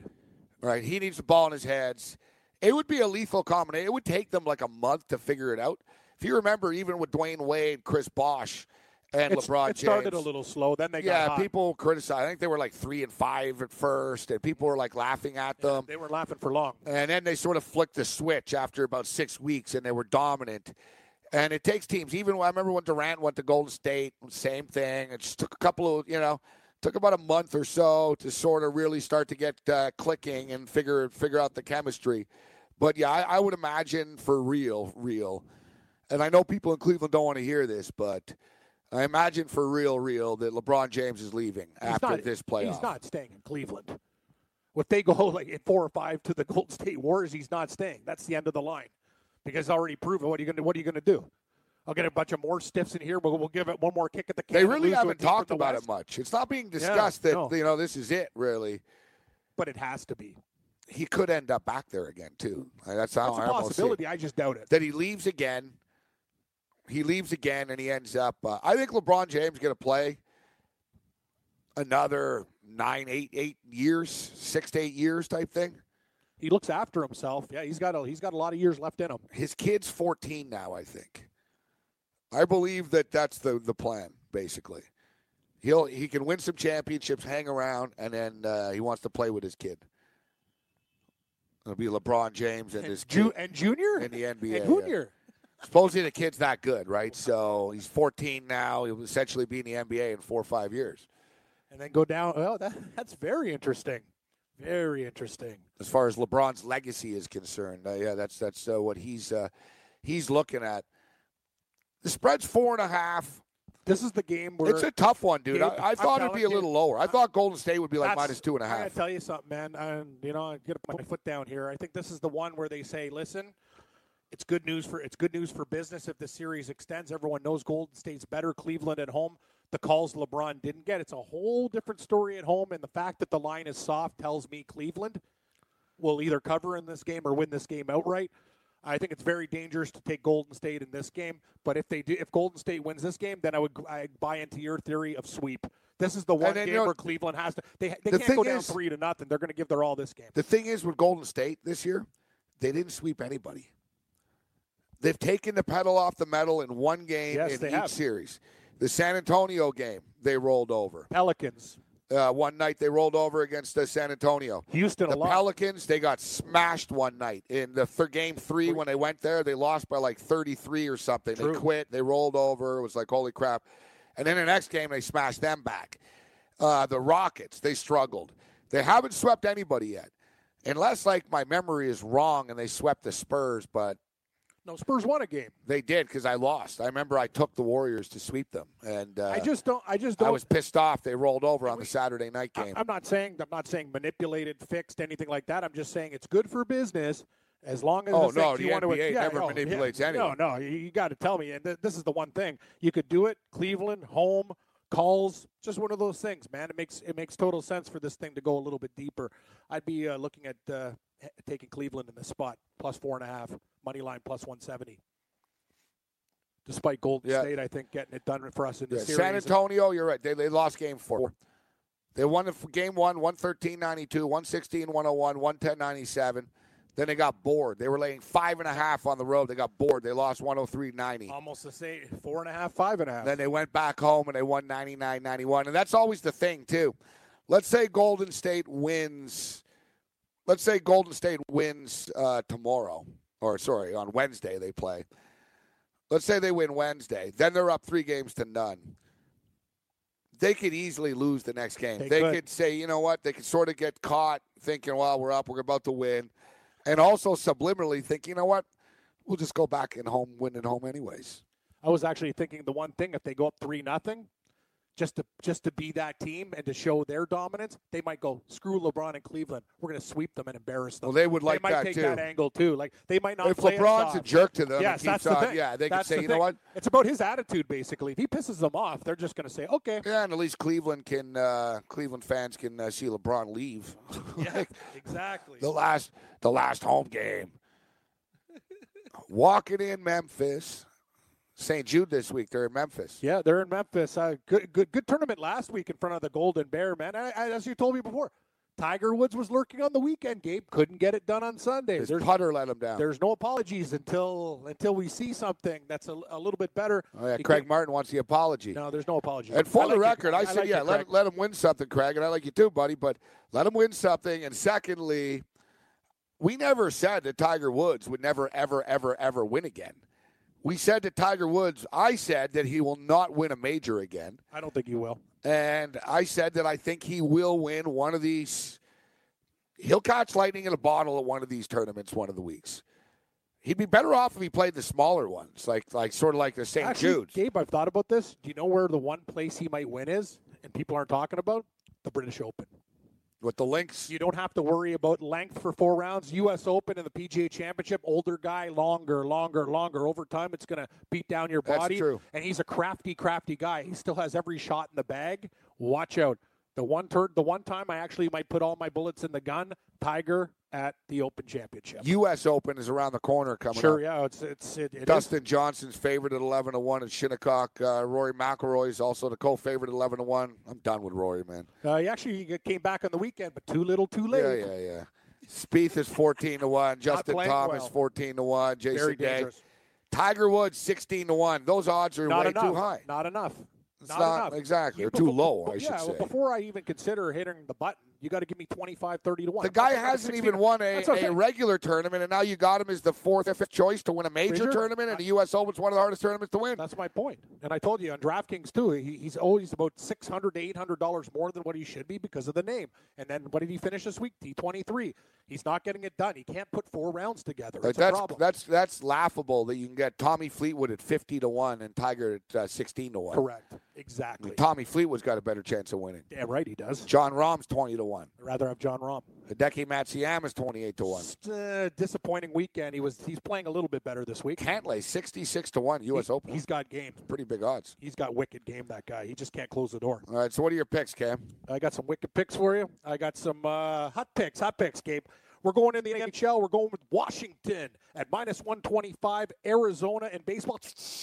right? He needs the ball in his hands. It would be a lethal combination. It would take them like a month to figure it out. If you remember, even with Dwyane Wade, Chris Bosh, and It's- LeBron it started James, a little slow. Then they yeah, people criticized. I think they were like three and five at first, and people were like laughing at them. They were laughing for long. And then they sort of flicked the switch after about six weeks, and they were dominant. And it takes teams. Even I remember when Durant went to Golden State, same thing. It just took a couple of, you know, took about a month or so to sort of really start to get uh, clicking and figure figure out the chemistry. But yeah, I, I would imagine for real, real. And I know people in Cleveland don't want to hear this, but I imagine for real, real that LeBron James is leaving He's after not- this playoff. He's not staying in Cleveland. If they go [LAUGHS] like at four or five to the [LAUGHS] Golden State Warriors, he's not staying. That's the end of the line because it's already proven. What are you going to What are you going to do? I'll get a bunch of more stiffs in here, but we'll give it one more kick at the can. They really a haven't talked about West. it much. It's not being discussed that no. you know this is it. Really, but it has to be. he could end up back there again too. That's how That's a I it. possibility. I just doubt it. that he leaves again. He leaves again, and he ends up. Uh, I think LeBron James going to play another nine, eight, eight years, six to eight years type thing. He looks after himself. Yeah, he's got a he's got a lot of years left in him. His kid's 14 now, I think. I believe that that's the the plan. Basically, he'll he can win some championships, hang around, and then uh, he wants to play with his kid. It'll be LeBron James and his Ju- kid and Junior in the NBA. and yeah. Supposedly the kid's that good, right? So he's 14 now. He'll essentially be in the NBA in four or five years. and then go down. Well, that, that's very interesting. Very interesting. As far as LeBron's legacy is concerned, uh, yeah, that's that's uh, what he's uh, he's looking at. The spread's four and a half. This is the game where It's a tough one, dude. Gabe, I, I thought it'd be a you, little lower. I thought Golden State would be like minus two and a half. minus two and a I tell you something, man. And you know, I get my foot down here. I think this is the one where they say, "Listen, it's good news for it's good news for business if the series extends. Everyone knows Golden State's better. Cleveland at home. The calls LeBron didn't get. It's a whole different story at home, and the fact that the line is soft tells me Cleveland will either cover in this game or win this game outright. I think it's very dangerous to take Golden State in this game. But if they do, if Golden State wins this game, then I would I buy into your theory of sweep. This is the one then, game you know, where Cleveland has to. They they the can't go down is- three to nothing. They're going to give their all this game. The thing is with Golden State this year, they didn't sweep anybody. They've taken the pedal off the metal in one game Yes, in each have. series. The San Antonio game, they rolled over. Pelicans, Uh, one night they rolled over against uh, San Antonio. Houston, The a lot. Pelicans, they got smashed one night in the th- game three when they went there. They lost by like 33 or something. True. They quit. They rolled over. It was like, holy crap. And then the next game, they smashed them back. Uh, the Rockets, they struggled. They haven't swept anybody yet. Unless, like, my memory is wrong and they swept the Spurs, but no, Spurs won a game. they did because I lost. I remember I took the Warriors to sweep them. And uh, I just don't. I just don't. I was pissed off. They rolled over on the Saturday night game. I'm not saying I'm not saying manipulated, fixed, anything like that. I'm just saying it's good for business as long as Oh, it's no, the you want to, NBA yeah, never oh, manipulates yeah. anyone. No, no, you, you got to tell me. And th- this is the one thing you could do it. Cleveland home calls, just one of those things, man. It makes it makes total sense for this thing to go a little bit deeper. I'd be uh, looking at uh, taking Cleveland in the spot plus four and a half, money line plus one seventy. Despite Golden Yeah. State, I think getting it done for us in the Yeah, series. San Antonio, you're right. They, they lost game four. They won the game one, 113 92, 116 101, 110 97. Then they got bored. They were laying five and a half on the road. They got bored. They lost 103 90. almost the same, four and a half, five and a half. Then they went back home and they won 99 91. And that's always the thing, too. Let's say Golden State wins. Let's say Golden State wins uh, tomorrow, or sorry, on Wednesday they play. Let's say they win Wednesday. Then they're up three games to none. They could easily lose the next game. They They, could. could. say, you know what? They could sort of get caught thinking, well, we're up, we're about to win. And also subliminally think, you know what? We'll just go back and home, win at home anyways. I was actually thinking the one thing if they go up three nothing, just to just to be that team and to show their dominance, they might go screw LeBron and Cleveland. We're going to sweep them and embarrass them. Well, they would like they might that, take too. that angle too. Like they might not. If LeBron's a jerk to them yes, that's the thing. yeah, they could That's say, the you know what? It's about his attitude, basically. If he pisses them off, they're just going to say, okay. Yeah, and at least Cleveland can uh, Cleveland fans can uh, see LeBron leave. [LAUGHS] Yeah, Like, exactly. the last the last home game. walking in Memphis. St. Jude this week. They're in Memphis. Yeah, they're in Memphis. Uh, good, good, good tournament last week in front of the Golden Bear, man. I, I, as you told me before, Tiger Woods was lurking on the weekend. Gabe couldn't get it done on Sunday. His There's, putter let him down. there's no apologies until until we see something that's a, a little bit better. Oh, yeah, Craig Martin wants the apology. No, there's no apology. And for I the like record, I, said, like yeah, let, let him win something, Craig, and I like you too, buddy. But let him win something. And secondly, we never said that Tiger Woods would never, ever, ever, ever win again. We said that Tiger Woods. I said that he will not win a major again, I don't think he will. and I said that I think he will win one of these. He'll catch lightning in a bottle at one of these tournaments one of the weeks. He'd be better off if he played the smaller ones, like like sort of like the St. Jude's. Gabe, I've thought about this. Do you know where the one place he might win is, and people aren't talking about? The British Open. With the links. You don't have to worry about length for four rounds. U.S. Open and the PGA Championship, older guy, longer, longer, longer. Over time, it's going to beat down your That's body. true. And he's a crafty, crafty guy. He still has every shot in the bag. Watch out. The one turn, the one time I actually might put all my bullets in the gun. Tiger at the Open Championship. U.S. Open is around the corner coming up. sure, up. yeah, it's it's it, it is. Dustin Johnson's favorite at eleven to one at Shinnecock. Uh, Rory McIlroy is also the co-favorite at eleven to one. I'm done with Rory, man. Uh, he actually came back on the weekend, but too little, too late. Yeah, yeah, yeah. Spieth is fourteen to one. [LAUGHS] Justin Thomas well. fourteen to one. Jason Very Day. dangerous. Tiger Woods sixteen to one. Those odds are Not way enough. too high. Not enough. It's not, not- exactly. They're too low, I should yeah, say. well, before I even consider hitting the button, you got to give me 25, 30 to 1. The guy I'm talking about hasn't even won a, okay. a regular tournament, and now you got him as the fourth or fifth choice to win a major Major? tournament, and the U.S. Open's one of the hardest tournaments to win. That's my point. And I told you on DraftKings too, he, he's always about six hundred to eight hundred dollars more than what he should be because of the name. And then what did he finish this week? T twenty three. He's not getting it done. He can't put four rounds together. Like, It's a that's problem. that's that's laughable that you can get Tommy Fleetwood at fifty to one and Tiger at uh, sixteen to one. Correct. I Exactly. mean, Tommy Fleetwood's got a better chance of winning. Damn right he does. Jon Rahm's twenty to one. I'd rather have Jon Rahm. Hideki Matsuyama is twenty-eight to one. Just, uh, disappointing weekend. He was he's playing a little bit better this week. Cantlay sixty-six to one. U.S. He- Open. He's got game. pretty big odds. He's got wicked game. That guy. He just can't close the door. All right. So what are your picks, Cam? I got some wicked picks for you. I got some uh, hot picks, hot picks, Gabe. We're going in the NHL. We're going with Washington at minus 125, Arizona in baseball.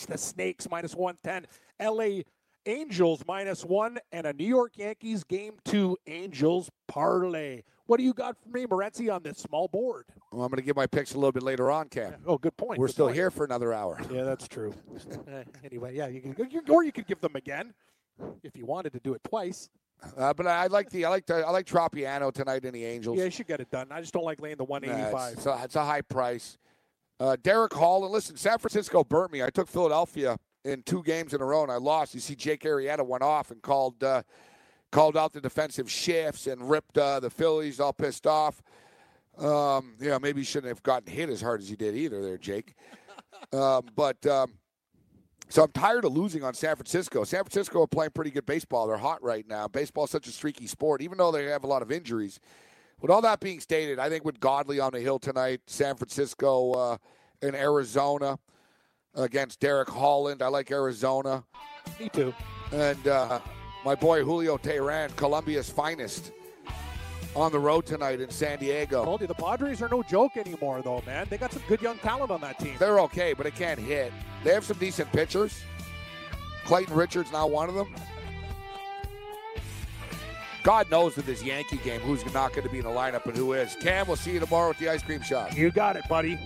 The Snakes minus 110, LA Angels minus one, and a New York Yankees game two Angels parlay. What do you got for me, Morency, on this small board? Well, I'm going to give my picks a little bit later on, Cam. Oh, good point. We're good still point. here for another hour. [LAUGHS] Yeah, that's true. Eh, [LAUGHS] anyway, yeah, you can, you, or you could give them again if you wanted to do it twice. Uh, but I, I like the I like the, I like Tropeano tonight in the Angels. Yeah, you should get it done. I just don't like laying the Nah, 185. it's, it's, a, it's a high price. Uh, Derek Hall, and listen, San Francisco burnt me. I took Philadelphia in two games in a row, and I lost. You see, Jake Arrieta went off and called uh, called out the defensive shifts and ripped uh, the Phillies all pissed off. Um, yeah, maybe he shouldn't have gotten hit as hard as he did either, there, Jake. [LAUGHS] um, but um, so I'm tired of losing on San Francisco. San Francisco are playing pretty good baseball. They're hot right now. Baseball is such a streaky sport, even though they have a lot of injuries. With all that being stated, I think with Godley on the hill tonight, San Francisco uh, and Arizona against Derek Holland. I like Arizona. Me too. And uh, my boy Julio Teheran, Colombia's finest, on the road tonight in San Diego. told you the Padres are no joke anymore, though, man. They got some good young talent on that team. They're okay, but they can't hit. They have some decent pitchers. Clayton Richards, now one of them. God knows with this Yankee game who's not going to be in the lineup and who is. Cam, we'll see you tomorrow at the ice cream shop. You got it, buddy.